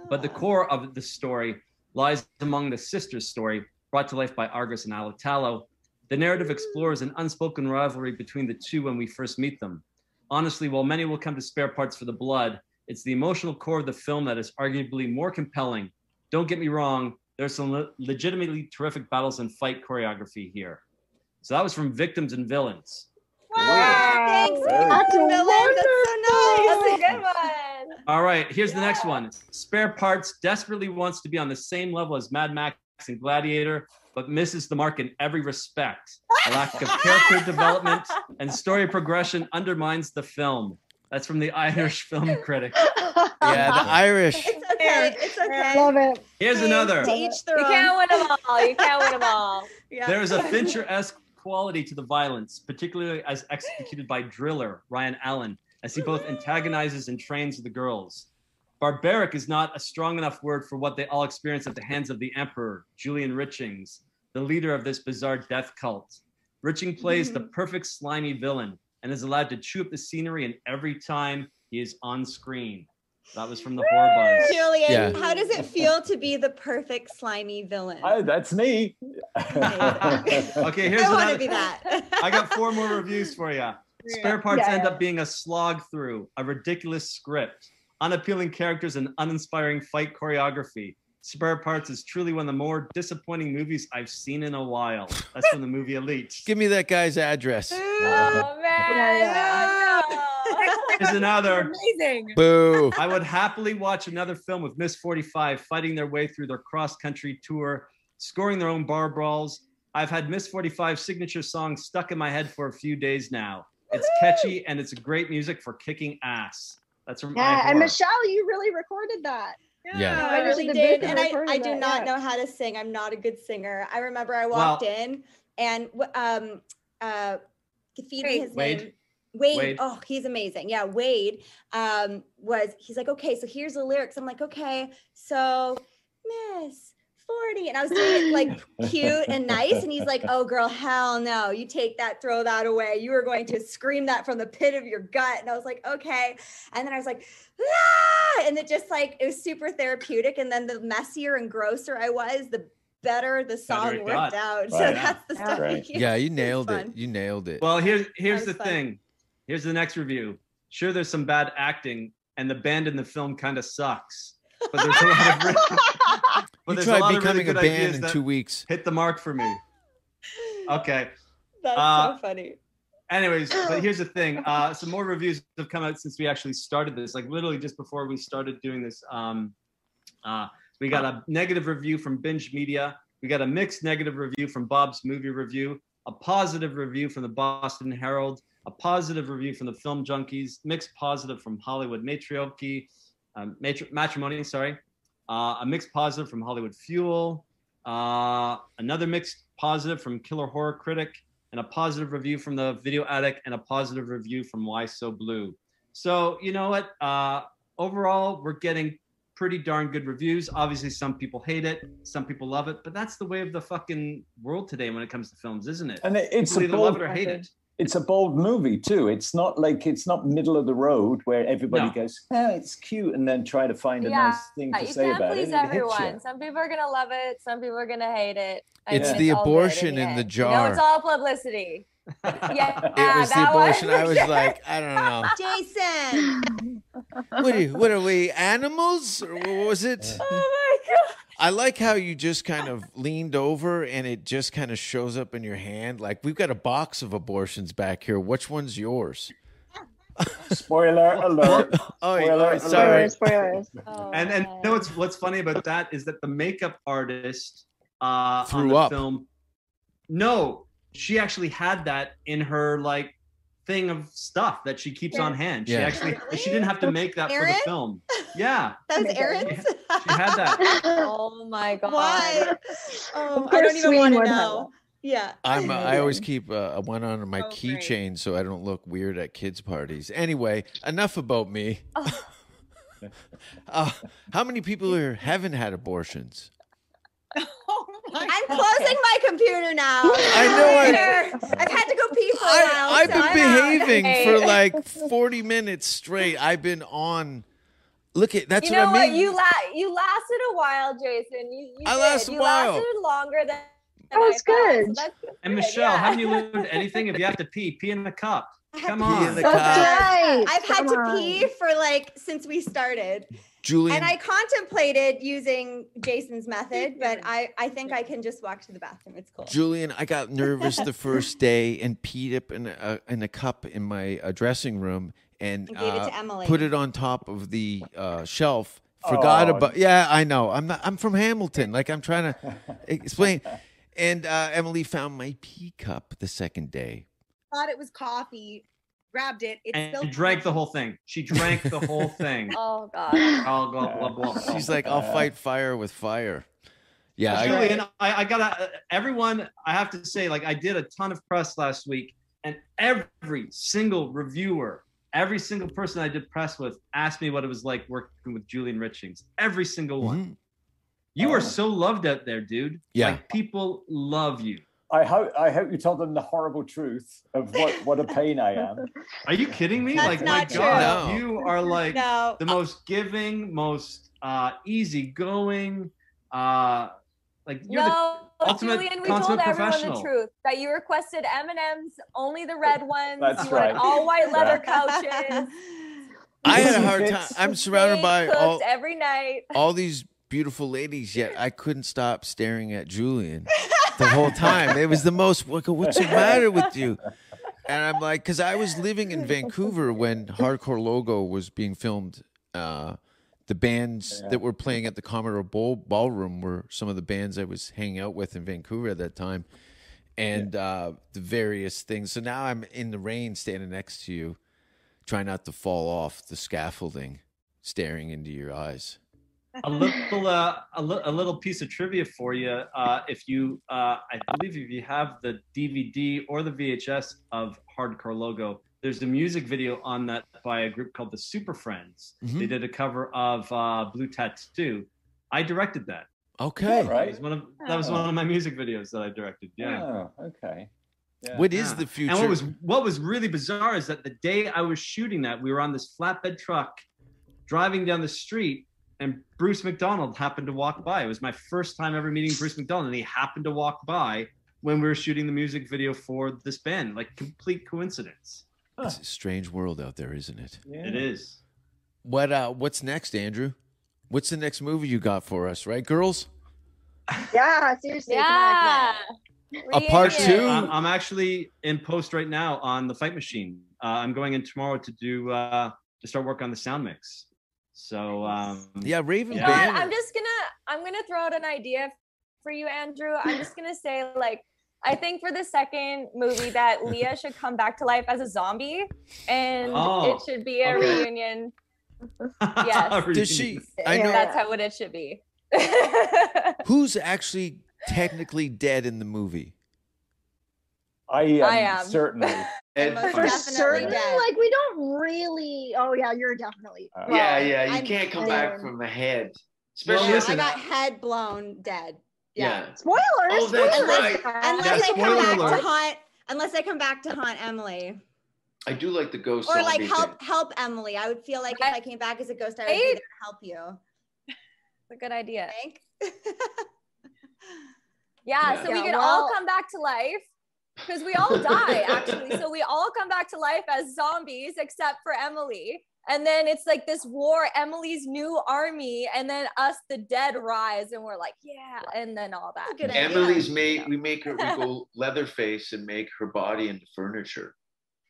But the ah. core of the story lies among the sisters' story, brought to life by Argyris and Alatalo. The narrative hmm. explores an unspoken rivalry between the two when we first meet them. Honestly, while many will come to spare parts for the blood, it's the emotional core of the film that is arguably more compelling. Don't get me wrong, there's some le- legitimately terrific battles and fight choreography here. So that was from Victims and Villains. Wow. Thanks. Very That's cool. That's so nice. That's a good one. All right, here's the next one. Spare Parts desperately wants to be on the same level as Mad Max and Gladiator, but misses the mark in every respect. A lack of character development and story progression undermines the film. That's from the Irish film critic. Yeah, the Irish. It's a okay. It's okay. Love it. Here's Hey, another. To each their You can't win them all. You can't win them all. Yeah. There is a Fincher-esque quality to the violence, particularly as executed by Driller Ryan Allen, as he both antagonizes and trains the girls. Barbaric is not a strong enough word for what they all experience at the hands of the Emperor, Julian Richings, the leader of this bizarre death cult. Riching plays the mm-hmm. perfect slimy villain and is allowed to chew up the scenery in every time he is on screen. That was from the horror buzz. Julian, Yeah. how does it feel to be the perfect slimy villain? Oh, that's me. Okay, here's I want to be that. I got four more reviews for you. Spare parts Yeah, end up being a slog through, a ridiculous script, unappealing characters, and uninspiring fight choreography. Spare Parts is truly one of the more disappointing movies I've seen in a while. That's from the movie Elite. Give me that guy's address. Oh man. Yeah, no. Here's another. Amazing. Boo. I would happily watch another film with Miss 45 fighting their way through their cross country tour, scoring their own bar brawls. I've had Miss 45's signature song stuck in my head for a few days now. It's catchy and it's great music for kicking ass. That's from Yeah, and. Michelle, you really recorded that. Yeah. I I really did, and and I, I do that, not yeah. know how to sing. I'm not a good singer. I remember I walked in and w- um uh feeding Wade. his Wade. name. Wade, Wade. oh, he's amazing. Yeah, Wade um was he's like, okay, so here's the lyrics. I'm like, okay, so Miss 40. And I was doing it like cute and nice. And he's like, oh girl, hell no. You take that, throw that away. You are going to scream that from the pit of your gut. And I was like, okay. And then I was like, ah! and it just like it was super therapeutic. And then the messier and grosser I was, the better the song it worked got. out. So that's the stuff. Right. Yeah, you nailed fun. it. You nailed it. Well, here's here's the fun. thing. Here's the next review. Sure, there's some bad acting, and the band in the film kind of sucks. But there's a lot of re- but you there's a tried lot of really becoming a good band ideas in two weeks. hit the mark for me. Okay. That's Uh, so funny. Anyways, but here's the thing. Uh, some more reviews have come out since we actually started this. Like literally just before we started doing this. Um, uh, we got a negative review from Binge Media. We got a mixed negative review from Bob's Movie Review. A positive review from the Boston Herald. A positive review from the Film Junkies. Mixed positive from Hollywood Matriarchy, um, matri- Matrimony. Sorry. Uh, a mixed positive from Hollywood Fuel. Uh, another mixed positive from Killer Horror Critic and a positive review from the Video Addict and a positive review from Why So Blue. So you know what? Uh, overall, we're getting pretty darn good reviews. Obviously, some people hate it, some people love it, but that's the way of the fucking world today when it comes to films, isn't it? And it, it's People a either love it or hate it. It's a bold movie too. It's not like it's not middle of the road where everybody No. goes, "Oh, it's cute," and then try to find a Yeah, nice thing to you say can't about please it. It hits everyone. Some people are gonna love it. Some people are gonna hate it. I It's mean, the all good abortion in the end. You know, jar. it's all publicity. Yeah, it was the abortion. for I was sure. like, I don't know. Jason. What are, you, what are we, animals? Or what was it? Oh my god. I like how you just kind of leaned over and it just kind of shows up in your hand. Like, we've got a box of abortions back here. Which one's yours? Spoiler alert! Oh, Spoiler oh, sorry. Spoilers, spoilers. Oh, And and you man. know what's what's funny about that is that the makeup artist uh, on the up. film, no, she actually had that in her like thing of stuff that she keeps on hand. She Yeah. actually she didn't have to make that for the film. Yeah, That was Amazing. Aaron's. she had that. Oh my god. Why? Um, Of I don't course, even want to would know. Yeah. I'm. Uh, I always keep uh, one on my Oh, keychain so I don't look weird at kids' parties. Anyway, enough about me. Uh, how many people here haven't had abortions? My I'm closing my computer now. I know. I, I've had to go pee for a while. I, I've so been I'm behaving Hey. for like 40 minutes straight. I've been on. Look at that's you know what what? I mean. You la- you lasted a while, Jason. You, you I did. lasted a you while. lasted longer than. That was I thought, so good. And Michelle, yeah. haven't you learned anything? If you have to pee, pee in the cup. Come to Pee on. in the cup. bad. Right, I've had to on. pee for like since we started. Julian, And I contemplated using Jason's method, but I, I think I can just walk to the bathroom. It's cool. Julian, I got nervous the first day and peed up in a, in a cup in my uh, dressing room and And gave it uh, to Emily. put it on top of the uh, shelf. Forgot Oh. about. Yeah, I know. I'm not. I'm from Hamilton. Like I'm trying to explain. And uh, Emily found my pee cup the second day. thought it was coffee. Grabbed it. It's and still drank the whole thing. She drank the whole thing. Oh God. Oh, blah, blah, blah, blah. She's like, I'll fight fire with fire. Yeah, I- Julian, I, I gotta everyone. I have to say, like, I did a ton of press last week, and every single reviewer, every single person I did press with, asked me what it was like working with Julian Richings. Every single one. Mm-hmm. You Oh. are so loved out there, dude. Yeah. like, people love you. I hope I hope you told them the horrible truth of what, what a pain I am. Are you kidding me? That's like, not my true. God, No. you are like No. the most giving, most uh, easygoing. Uh, like you're no, the ultimate Julian, we consummate told everyone the professional. truth that you requested M and M's, only the red ones. That's you right. all white leather couches. I had a hard time. I'm surrounded by all every night. all these beautiful ladies, yet I couldn't stop staring at Julian the whole time. It was the most. what- What's the matter with you? And I'm like, because I was living in Vancouver when Hardcore Logo was being filmed. Uh, the bands that were playing at the Commodore Bowl Ballroom were some of the bands I was hanging out with in Vancouver at that time, and uh, the various things. So now I'm in the rain, standing next to you, trying not to fall off the scaffolding, staring into your eyes. A little uh, a, li- a little piece of trivia for you. Uh, if you, uh, I believe, if you have the DVD or the VHS of Hardcore Logo, there's a music video on that by a group called the Super Friends. Mhm. They did a cover of uh, Blue Tattoo. I directed that. Okay. That Right. was one of that was one of my music videos that I directed. Yeah. Oh, okay. Yeah. What is Yeah. the future? And what was what was really bizarre is that the day I was shooting that, we were on this flatbed truck driving down the street, and Bruce McDonald happened to walk by. It was my first time ever meeting Bruce McDonald, and he happened to walk by when we were shooting the music video for this band. Like complete coincidence. It's a strange world out there, isn't it? It is. What uh what's next, Andrew? What's the next movie you got for us, right, girls? Yeah, seriously. come on, come Yeah. A part two? I'm, I'm actually in post right now on the Fight Machine. Uh, I'm going in tomorrow to do uh, to start work on the sound mix. So um, Yeah, Raven You know? Banner. I'm just gonna I'm gonna throw out an idea for you, Andrew. I'm just gonna say like I think for the second movie that Leah should come back to life as a zombie, and Oh, it should be a okay. reunion. Yes. Does she I know That's how what it should be. who's actually technically dead in the movie? I am, I am. certainly. Most on. For definitely certain, dead. like we don't really. Oh yeah, you're definitely. Uh, yeah, well, yeah. You I'm- can't come I back am. from the head. Well, Especially listen, I got head blown dead. yeah. Spoilers. Oh, that's spoilers. right. Unless Yeah, I come back alert. to haunt unless I come back to haunt Emily. I do like the ghost. Or like help thing. help Emily. I would feel like if I came back as a ghost, I would be there to help you. It's a good idea. Think? Yeah, Yeah. so we Yeah, could all come back to life because we all die actually. So we all come back to life as zombies except for Emily. And then it's like this war, Emily's new army, and then us, the dead, rise, and we're like, yeah, and then all that. Good idea. Emily's made. We make her. We go Leatherface and make her body into furniture.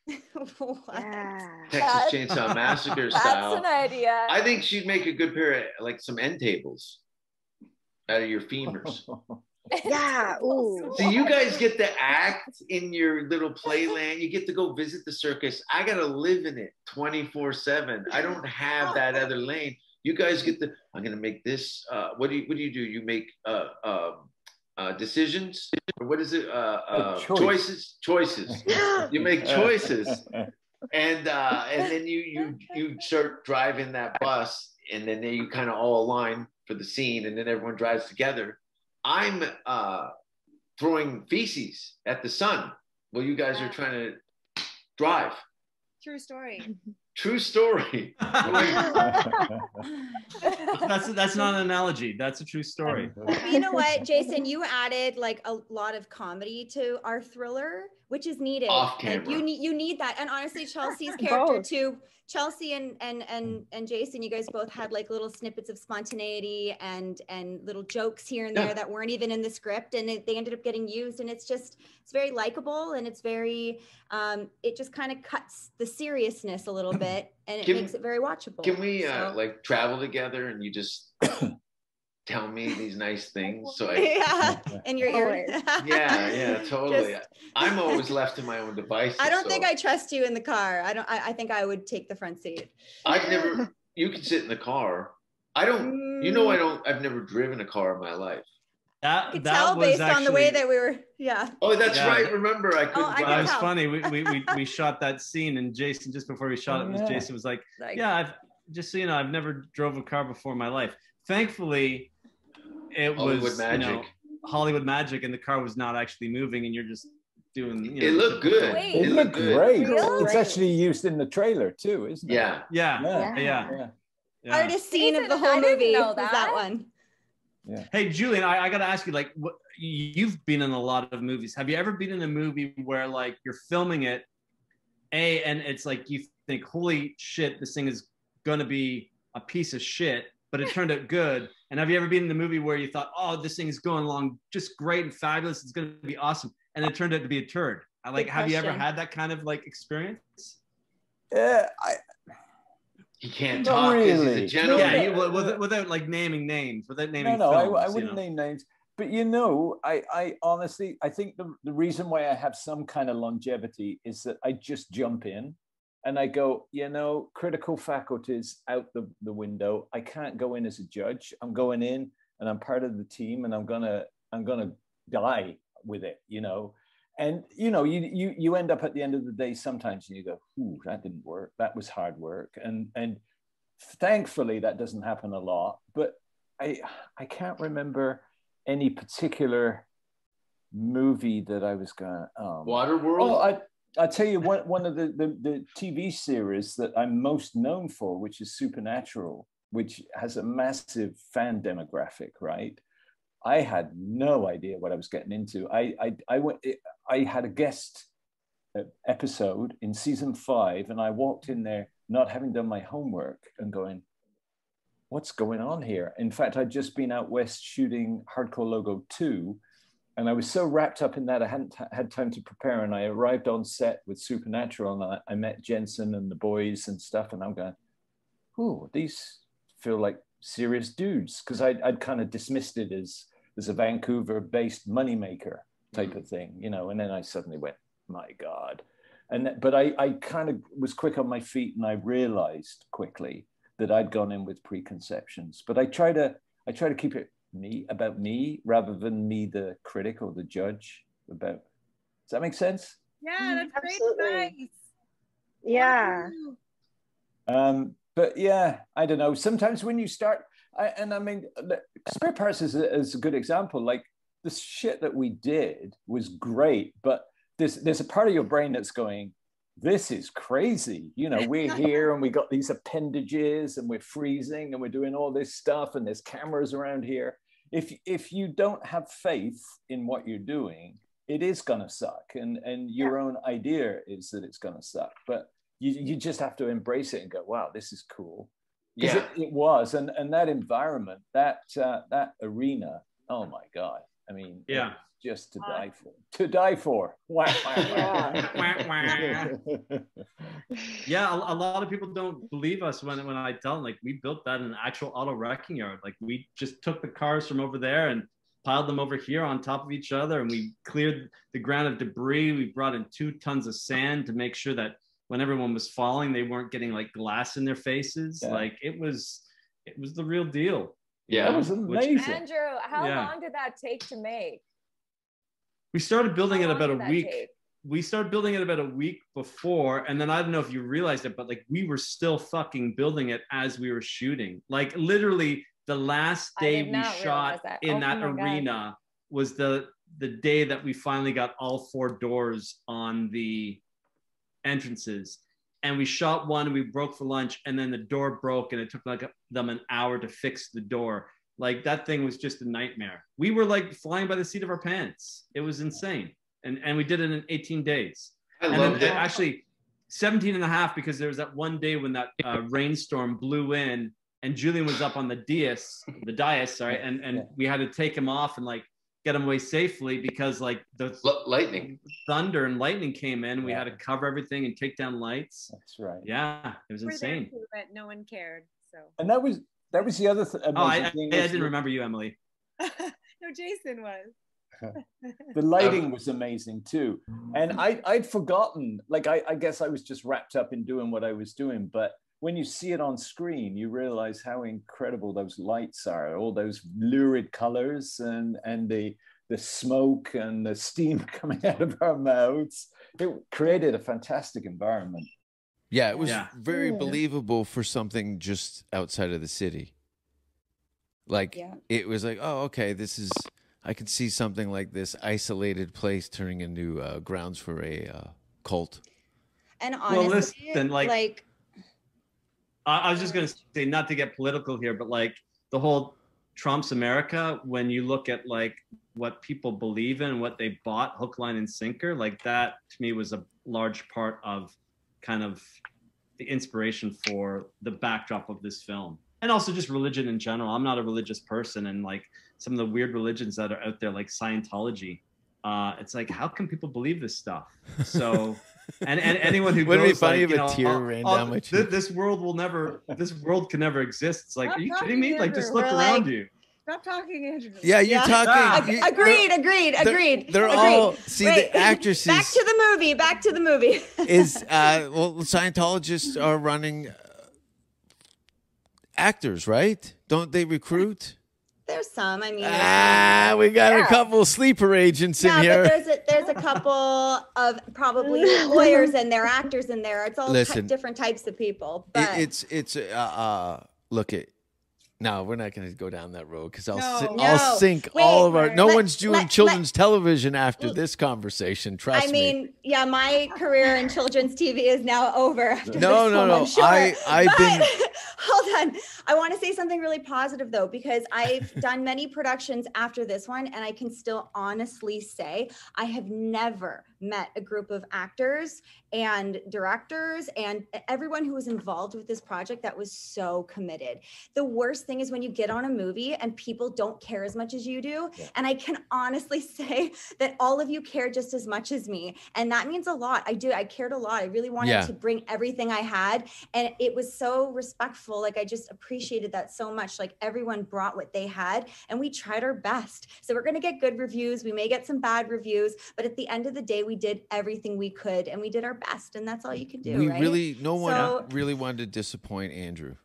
What? Yeah. Texas That- Chainsaw Massacre style. That's an idea. I think she'd make a good pair of like some end tables out of your femurs. Yeah. Ooh. So you guys get to act in your little playland. You get to go visit the circus. I gotta live in it 24/7. I don't have that other lane. You guys get to. I'm gonna make this. Uh, what do you What do you do? You make uh, uh, uh, decisions, or what is it? Uh, uh, choice. choices. Choices. You make choices, and uh, and then you you you start driving that bus, and then you kind of all align for the scene, and then everyone drives together. I'm uh, throwing feces at the sun while you guys are trying to drive. True story. True story. that's that's not an analogy. That's a true story. You know what, Jason? You added like a lot of comedy to our thriller, which is needed. Off Like you need you need that. And honestly, Chelsea's character too. Chelsea and and and and Jason, you guys both had like little snippets of spontaneity and and little jokes here and there Yeah. that weren't even in the script, and it, they ended up getting used. And it's just it's very likable and it's very um, it just kind of cuts the seriousness a little bit, and it Can- makes it very watchable. Can we uh, like travel together and you just tell me these nice things. So I, yeah, in your ear. yeah, yeah, totally. Just- I'm always left to my own devices. I don't so think I trust you in the car. I don't. I, I think I would take the front seat. I've never. You can sit in the car. I don't. You know, I mm. don't. I've never driven a car in my life. That, could that tell was based on the way that we were. Yeah. Oh, that's Yeah. right. Remember, I couldn't. Oh, I drive. That was funny. We, we, we, we shot that scene, and Jason, just before we shot Oh, it, was oh, yeah. Jason was like, Like- "Yeah, I've just so you know, I've never drove a car before in my life. Thankfully, it Hollywood was you know. Hollywood magic, and the car was not actually moving, and you're just doing. You know, It looked good. Wait. It It looked looked good. great. Really? It's actually used in the trailer too, isn't it? Yeah. Yeah, Yeah. yeah, Yeah. yeah. Hardest scene of the whole movie know was that that. one. Hey, Julian, I, I got to ask you, like, what, you've been in a lot of movies. Have you ever been in a movie where, like, you're filming it, A, and it's like you think, holy shit, this thing is going to be a piece of shit, but it turned out good? And have you ever been in a movie where you thought, oh, this thing is going along just great and fabulous, it's going to be awesome, and it turned out to be a turd? I Like, Good have you ever had that kind of like experience? Yeah, I, He can't Not talk 'cause he's really. a gentleman. yeah, you, without, without like naming names, without naming no, no, I, films, I you wouldn't know? name names. But you know, I, I honestly, I think the, the reason why I have some kind of longevity is that I just jump in and I go, you know, critical faculties out the, the window. I can't go in as a judge. I'm going in and I'm part of the team and I'm gonna, I'm gonna die with it, you know. And you know, you you you end up at the end of the day sometimes and you go, ooh, that didn't work. That was hard work. And and thankfully that doesn't happen a lot. But I I can't remember any particular movie that I was gonna Um, Waterworld. Oh, I I tell you one one of the, the the TV series that I'm most known for, which is Supernatural, which has a massive fan demographic, right? I had no idea what I was getting into. I I I went. I had a guest uh, episode in season five, and I walked in there not having done my homework and going, "What's going on here?" In fact, I'd just been out west shooting Hardcore Logo two, and I was so wrapped up in that I hadn't had time to prepare. And I arrived on set with Supernatural, and I, I met Jensen and the boys and stuff, and I'm going, "Ooh, these feel like serious dudes," because I'd, I'd kind of dismissed it as as a Vancouver-based moneymaker type mm-hmm. of thing, you know. And then I suddenly went, "My God!" And but I I kind of was quick on my feet, and I realized quickly that I'd gone in with preconceptions. But I try to I try to keep it me about me rather than me the critic or the judge about does that make sense? Yeah, that's great advice. Yeah. um but yeah i don't know. Sometimes when you start I, and i mean the- spare parts is a, is a good example. Like the shit that we did was great but there's there's a part of your brain that's going this is crazy. You know we're here and we got these appendages and we're freezing and we're doing all this stuff and there's cameras around here if if you don't have faith in what you're doing it is going to suck and and your own idea is that it's going to suck but you, you just have to embrace it and go wow this is cool because Yeah. it, it was and and that environment that uh, that arena oh my god i mean Yeah. Was just to die for to die for wow, wow, wow. yeah, a, a lot of people don't believe us when when I tell them like we built that in an actual auto wrecking yard. Like we just took the cars from over there and piled them over here on top of each other, and we cleared the ground of debris. We brought in two tons of sand to make sure that when everyone was falling, they weren't getting like glass in their faces. Yeah. Like it was, it was the real deal. Yeah. that was know, which- amazing Andrew, how Yeah. long did that take to make? We started building it about a week take? we started building it about a week before and then i don't know if you realized it but like we were still fucking building it as we were shooting like literally the last day we shot that. in Oh that my God. arena was the the day that we finally got all four doors on the entrances and we shot one and we broke for lunch and then the door broke and it took like them an hour to fix the door like that thing was just a nightmare we were like flying by the seat of our pants it was insane and and we did it in 18 days I and loved then it. actually 17 and a half because there was that one day when that uh, rainstorm blew in and Julian was up on the dais, the dais, sorry, and and Yeah. we had to take him off and like get him away safely because like the L- lightning. thunder and lightning came in. We Yeah. had to cover everything and take down lights. that's right Yeah, it was We're there insane. too, but no one cared. So and that was that was the other th- Oh, I, I, amazing I thing. didn't was remember you, Emily. no, Jason was. The lighting was amazing too, and I I'd forgotten. Like I I guess I was just wrapped up in doing what I was doing, but when you see it on screen, you realize how incredible those lights are, all those lurid colors and and the the smoke and the steam coming out of our mouths. It created a fantastic environment. Yeah, it was Yeah. very Yeah. believable for something just outside of the city. Like Yeah. it was like, oh, okay, this is. I could see something like this isolated place turning into uh, grounds for a uh, cult. And Well, honestly, listen, like- like I, I was just gonna say, not to get political here, but like the whole Trump's America, when you look at like what people believe in, what they bought, hook, line, and sinker, like that to me was a large part of kind of the inspiration for the backdrop of this film. And also just religion in general. I'm not a religious person, and like some of the weird religions that are out there, like Scientology. Uh, it's like, how can people believe this stuff? So, and, and anyone who Wouldn't it be funny like, if you a know, tear "Oh, ran oh, down my thi- cheek?" this world will never, this world can never exist. It's like, Stop are you talking, kidding me? Like, just look We're around like- you. Stop talking, Andrew. Yeah, you're Yeah. talking. Ah. you- agreed, agreed, they're- agreed. they're agreed. all- see, the actresses- Back to the movie. Back to the movie. is uh, well, Scientologists are running uh, actors, right? Don't they recruit? There's some. I mean, Ah, we got a couple sleeper agents in yeah, here. but there's a, there's a couple of probably lawyers and there, actors in there. It's all ty- Listen. different types of people. It- it's it's uh, uh look at. No, we're not going to go down that road because I'll No. si- I'll sink Wait, all of our. No let- one's doing let- children's television after this conversation. Trust me. I me. mean, yeah, my career in children's TV is now over. After No, this no, film, no. I'm sure. I- I've But- been- hold on. I want to say something really positive though, because I've done many productions after this one, and I can still honestly say I have never met a group of actors and directors and everyone who was involved with this project that was so committed. The worst thing is when you get on a movie and people don't care as much as you do. And I can honestly say that all of you care just as much as me. And that means a lot. I do. I cared a lot. I really wanted Yeah. to bring everything I had. And it was so respectful. Like I just appreciated that so much. Like everyone brought what they had and we tried our best. So we're going to get good reviews. We may get some bad reviews, but at the end of the day, we did everything we could and we did our best. And that's all you can do. we right? really, no one So- really wanted to disappoint Andrew.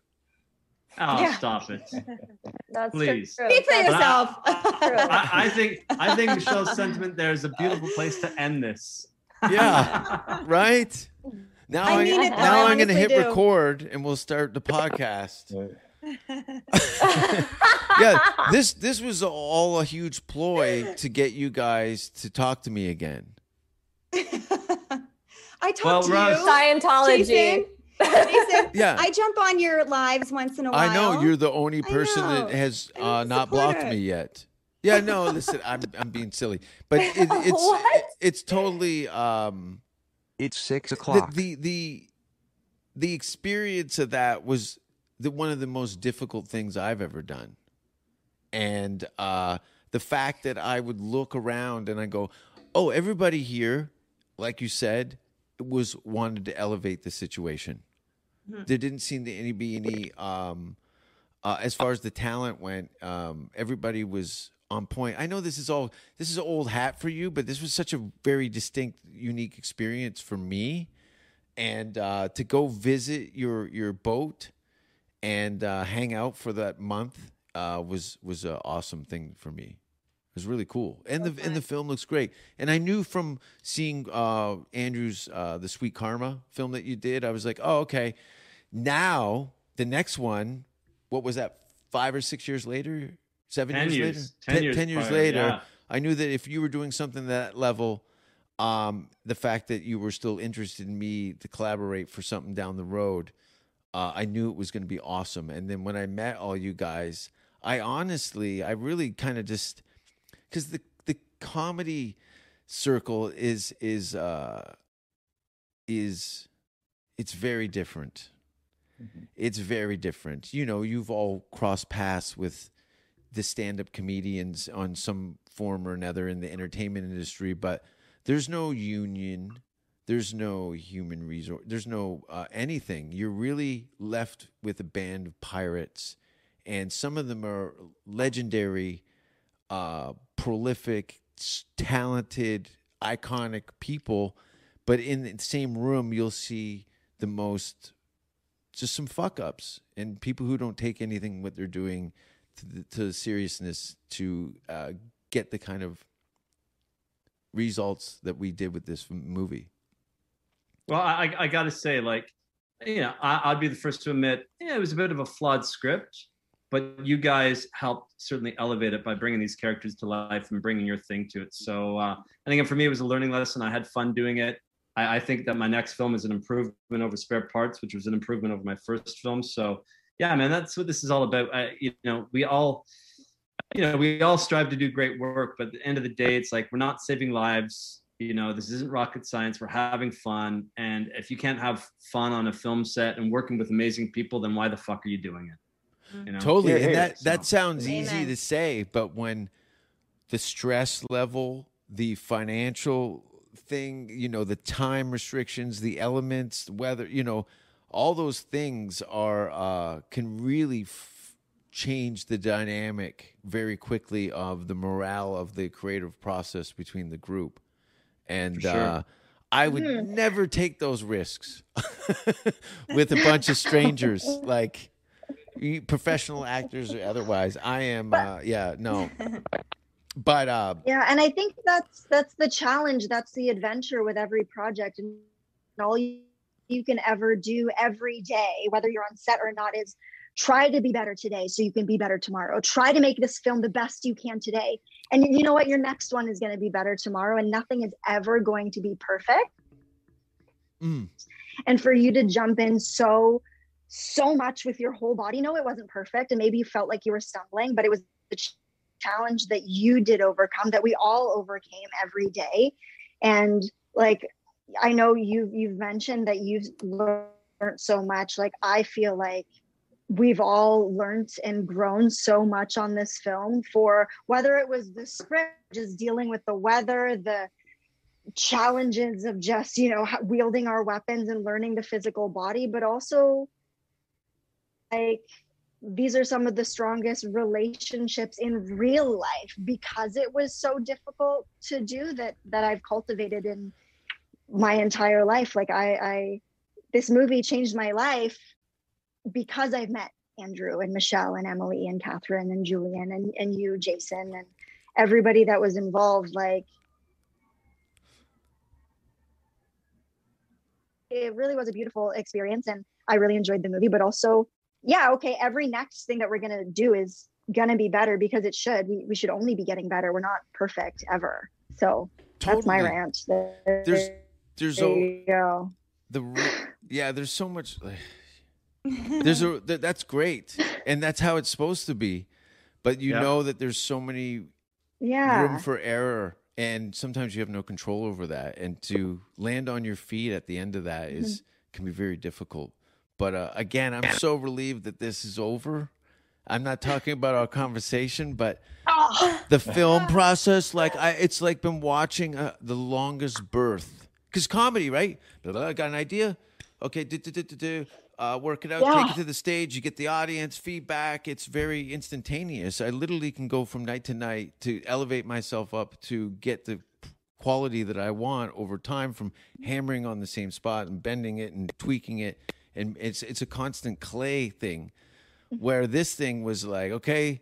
Oh, Yeah. stop it. That's Please. true. Speak for That's yourself. I, I think I think Michelle's sentiment there is a beautiful place to end this. Yeah, right. Now I I mean it, though. now I I'm going to honestly hit do. record and we'll start the podcast. yeah, this this was all a huge ploy to get you guys to talk to me again. I talked Well, to Russ- you. Scientology. Jason, Jason, Yeah. I jump on your lives once in a while. I know you're the only person that has uh, not blocked supporter. me yet. Yeah, no, listen, I'm I'm being silly, but it, it's What? it's totally um It's six the, o'clock. the the the experience of that was the one of the most difficult things I've ever done, and uh, the fact that I would look around and I go, "Oh, everybody here, like you said, was wanted to elevate the situation." There didn't seem to any be any, um, uh, as far as the talent went. Um, everybody was on point. I know this is all this is old hat for you, but this was such a very distinct, unique experience for me. And uh, to go visit your your boat and uh, hang out for that month uh, was was an awesome thing for me. It was really cool, and the and the film looks great. And I knew from seeing uh, Andrew's uh, the Sweet Karma film that you did, I was like, oh okay. Now the next one, what was that? Five or six years later, seven Ten years, years. later, Ten years ten years prior, later. yeah. I knew that if you were doing something that level, um, the fact that you were still interested in me to collaborate for something down the road, uh, I knew it was going to be awesome. And then when I met all you guys, I honestly, I really kind of just because the the comedy circle is is uh, is it's very different. It's very different. You know, you've all crossed paths with the stand-up comedians on some form or another in the entertainment industry, but there's no union, there's no human resource, there's no uh, anything. You're really left with a band of pirates, and some of them are legendary, uh, prolific, talented, iconic people. But in the same room, you'll see the most just some fuck ups and people who don't take anything what they're doing to the, to seriousness to uh, get the kind of results that we did with this movie. Well, I, I got to say, like, you know, I, I'd be the first to admit, yeah, it was a bit of a flawed script, but you guys helped certainly elevate it by bringing these characters to life and bringing your thing to it. So uh, I think for me, it was a learning lesson. I had fun doing it. I, I think that my next film is an improvement over Spare Parts, which was an improvement over my first film. So yeah, man, that's what this is all about. I, you know, we all, you know, we all strive to do great work, but at the end of the day, it's like we're not saving lives. You know, this isn't rocket science. We're having fun, and if you can't have fun on a film set and working with amazing people, then why the fuck are you doing it? You know, Totally. and that, So- that sounds easy to say, but when the stress level, the financial thing, you know, the time restrictions, the elements, weather, you know, all those things are uh, can really f- change the dynamic very quickly of the morale of the creative process between the group. And sure. uh, I would Mhm. never take those risks with a bunch of strangers, like you- professional actors or otherwise. I am, uh, yeah, no. But uh, Yeah, and I think that's that's the challenge. That's the adventure with every project, and all you, you can ever do every day, whether you're on set or not, is try to be better today so you can be better tomorrow. Try to make this film the best you can today, and you know what? Your next one is going to be better tomorrow, and nothing is ever going to be perfect. mm, and for you to jump in so so much with your whole body. No it wasn't perfect and maybe you felt like you were stumbling but it was the ch- challenge that you did overcome that we all overcame every day. And like i know you you've mentioned that you've learned so much. Like i feel like we've all learned and grown so much on this film for whether it was the script just dealing with the weather the challenges of just you know wielding our weapons and learning the physical body but also like these are some of the strongest relationships in real life because it was so difficult to do that that I've cultivated in my entire life. Like I I this movie changed my life because I've met Andrew and Michelle and Emily and Catherine and Julian and, and you Jason and everybody that was involved. Like it really was a beautiful experience and I really enjoyed the movie, but also, yeah, okay, every next thing that we're gonna do is gonna be better because it should. We, we should only be getting better. We're not perfect ever. So that's my Totally. rant. there's there's there a you go. the yeah there's so much there's a that's great and that's how it's supposed to be but you Yeah. know that there's so many Yeah. room for error and sometimes you have no control over that and to land on your feet at the end of that mm-hmm. is can be very difficult but uh, again i'm so relieved that this is over. I'm not talking about our conversation but the film process like i it's like been watching uh, the longest birth. Because comedy right? I got an idea? Okay do, do, do, do, do. Uh, work it out take it to the stage you get the audience feedback it's very instantaneous. I literally can go from night to night to elevate myself up to get the quality that i want over time from hammering on the same spot and bending it and tweaking it and it's it's a constant clay thing where this thing was like okay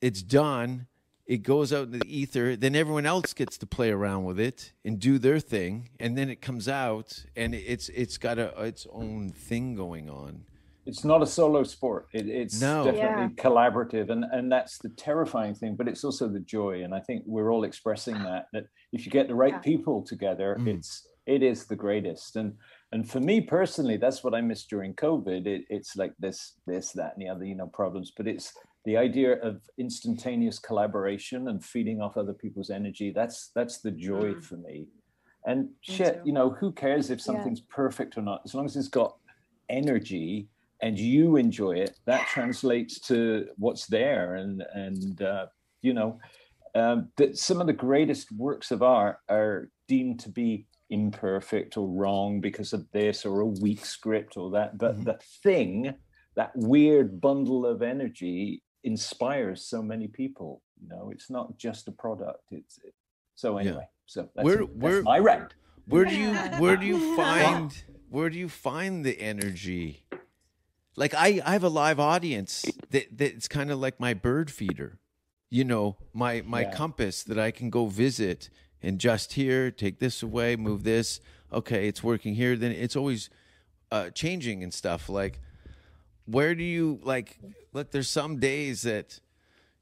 it's done it goes out into the ether then everyone else gets to play around with it and do their thing and then it comes out and it's it's got a its own thing going on it's not a solo sport. It, it's No. definitely collaborative, and and that's the terrifying thing. But it's also the joy, and I think we're all expressing that. That if you get the right people together, mm. it's it is the greatest. And and for me personally, that's what I missed during COVID. It, it's like this this that and the other, you know, problems. But it's the idea of instantaneous collaboration and feeding off other people's energy. That's that's the joy for me. And shit, you know, who cares if something's perfect or not? As long as it's got energy and you enjoy it, that translates to what's there. And and uh, you know, um, that some of the greatest works of art are deemed to be imperfect or wrong because of this or a weak script or that. But mm-hmm. the thing, that weird bundle of energy inspires so many people. You know, it's not just a product. It's so anyway. So that's, where that's where my rant. Where do you where do you find where do you find the energy? Like I I have a live audience that that's kind of like my bird feeder. You know, my my Yeah. compass that I can go visit and just here, take this away, move this. Okay, it's working here. Then it's always uh, changing and stuff. Like, where do you like? Look, there's some days that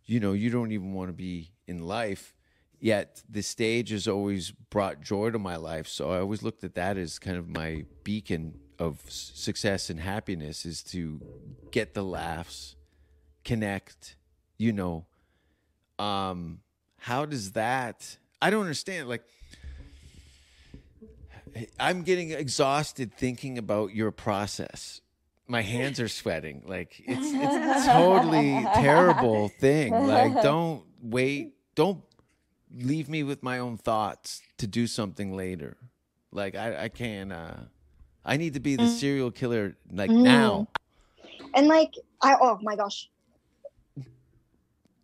you know you don't even want to be in life yet the stage has always brought joy to my life so i always looked at that as kind of my beacon of success and happiness is to get the laughs connect you know um how does that i don't understand like i'm getting exhausted thinking about your process. My hands are sweating. Like it's it's a totally terrible thing. Like don't wait don't leave me with my own thoughts to do something later. Like i i can't uh i need to be the serial killer like Mm. now. And like i oh my gosh.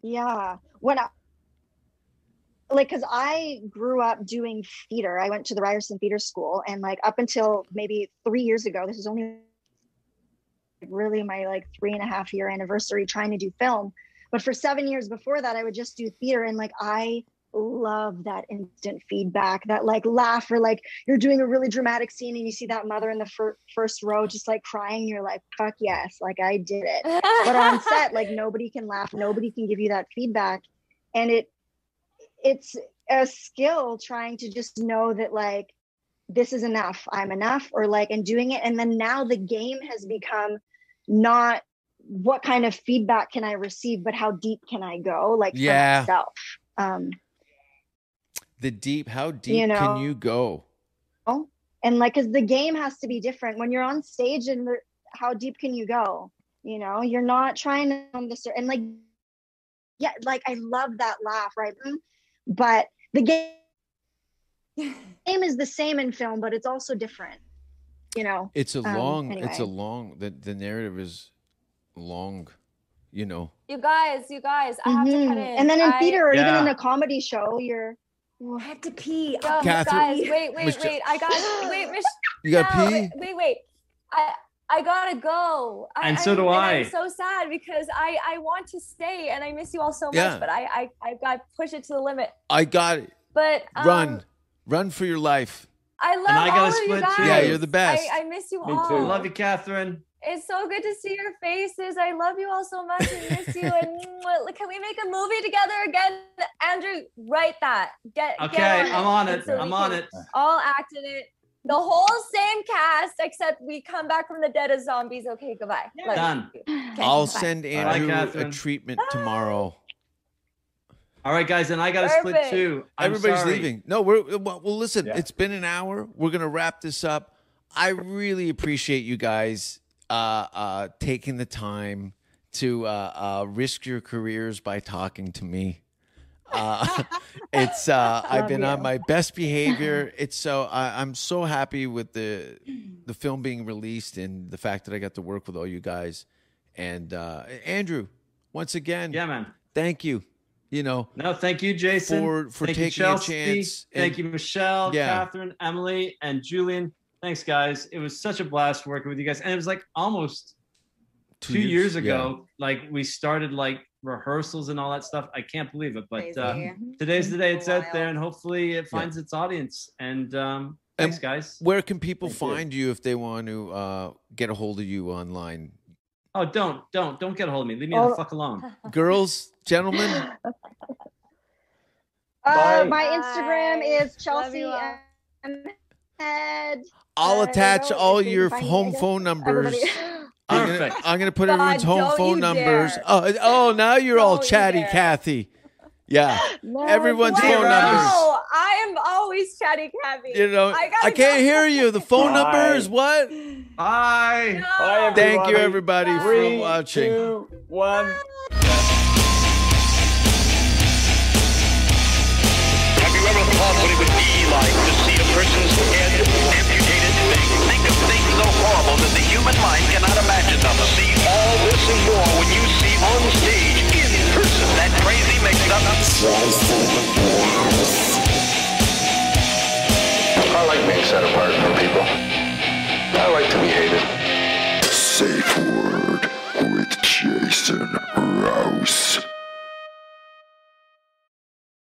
Yeah. When i like because i grew up doing theater. I went to the ryerson theater school and like up until maybe three years ago this is only really my like three and a half year anniversary trying to do film. But for seven years before that i would just do theater and like i love that instant feedback that like laugh or like you're doing a really dramatic scene and you see that mother in the fir- first row just like crying you're like fuck yes like i did it. But on set like nobody can laugh nobody can give you that feedback and it it's a skill trying to just know that like this is enough i'm enough or like and doing it. And then now the game has become not what kind of feedback can i receive but how deep can i go like for Yeah. myself. Um the deep how deep you know, can you go? And like because the game has to be different. When you're on stage and how deep can you go? You know you're not trying to on this and like yeah like i love that laugh right? Mm. But the game game is the same in film but it's also different you know it's a Um, long it's a long the, the narrative is long you know You guys, you guys, I have to cut in. and then in I- theater or even in Yeah. a comedy show you're I have to pee. Yo, Catherine- guys, wait, wait, Michelle- wait. I got wait, Mich- You got no, pee? Wait, wait, wait. I I gotta go. I, And so do I'm I. so sad because I I want to stay and I miss you all so much, Yeah. but I I I got to push it to the limit. i got it But um, run run for your life I love And I gotta all of you split guys. too. Yeah, you're the best. I, I miss you Me all. too. Love you, Catherine. It's so good to see your faces. I love you all so much and miss you. And can we make a movie together again? Andrew, write that. Get get Okay, I'm on it. so I'm on it. All act in it. The whole same cast, except we come back from the dead as zombies. Okay, goodbye. Love you. Done. Okay, i'll bye. send Bye, andrew a Catherine. treatment tomorrow All right, guys, and I got to split too. I'm Everybody's sorry. leaving. No, we're well. well listen, Yeah. it's been an hour. We're gonna wrap this up. I really appreciate you guys uh, uh, taking the time to uh, uh, risk your careers by talking to me. Uh, it's uh, I've Love been on my best behavior. It's so I, I'm so happy with the the film being released and the fact that I got to work with all you guys. And uh, Andrew, once again, Yeah, man. thank you. You know, No, thank you, Jason. For- for thank you, taking a Chelsea. chance Thank and- you, Michelle, Yeah. Catherine, Emily, and Julian. Thanks, guys. It was such a blast working with you guys, and it was like almost Two two, years, years, yeah. ago. Like we started like rehearsals and all that stuff. I can't believe it, but uh, today's the day it's out there, and hopefully it finds its audience. And um, And thanks, guys. Where can people Thank find you if they want to uh, get a hold of you online? Oh, don't, don't, don't get a hold of me. Leave me Oh. the fuck alone. Girls, gentlemen, uh, Bye. my instagram Bye. is chelsea you all. M. head I'll Uh, attach all your can find me, I home phone numbers. Everybody- I'm gonna, Perfect. I'm gonna put God, everyone's home phone numbers. dare. Oh, oh, now you're all Don't you chatty, dare. Cathy. Yeah, No, everyone's Wait, phone Rose. numbers. no, I am always chatty Kathy. You know, I I, can't go. hear you. The phone Bye. numbers. What? Bye. No. Bye, Thank you, Everybody. everybody, Three, for watching. two, one. Have you ever thought what it would be like to see a person's head amputated? Think, think of things so horrible that the human mind cannot imagine them. See all this and more when you see on stage, in person, that crazy mix-up. I like being set apart from people. I like to be hated. Safe word with Jason Rouse.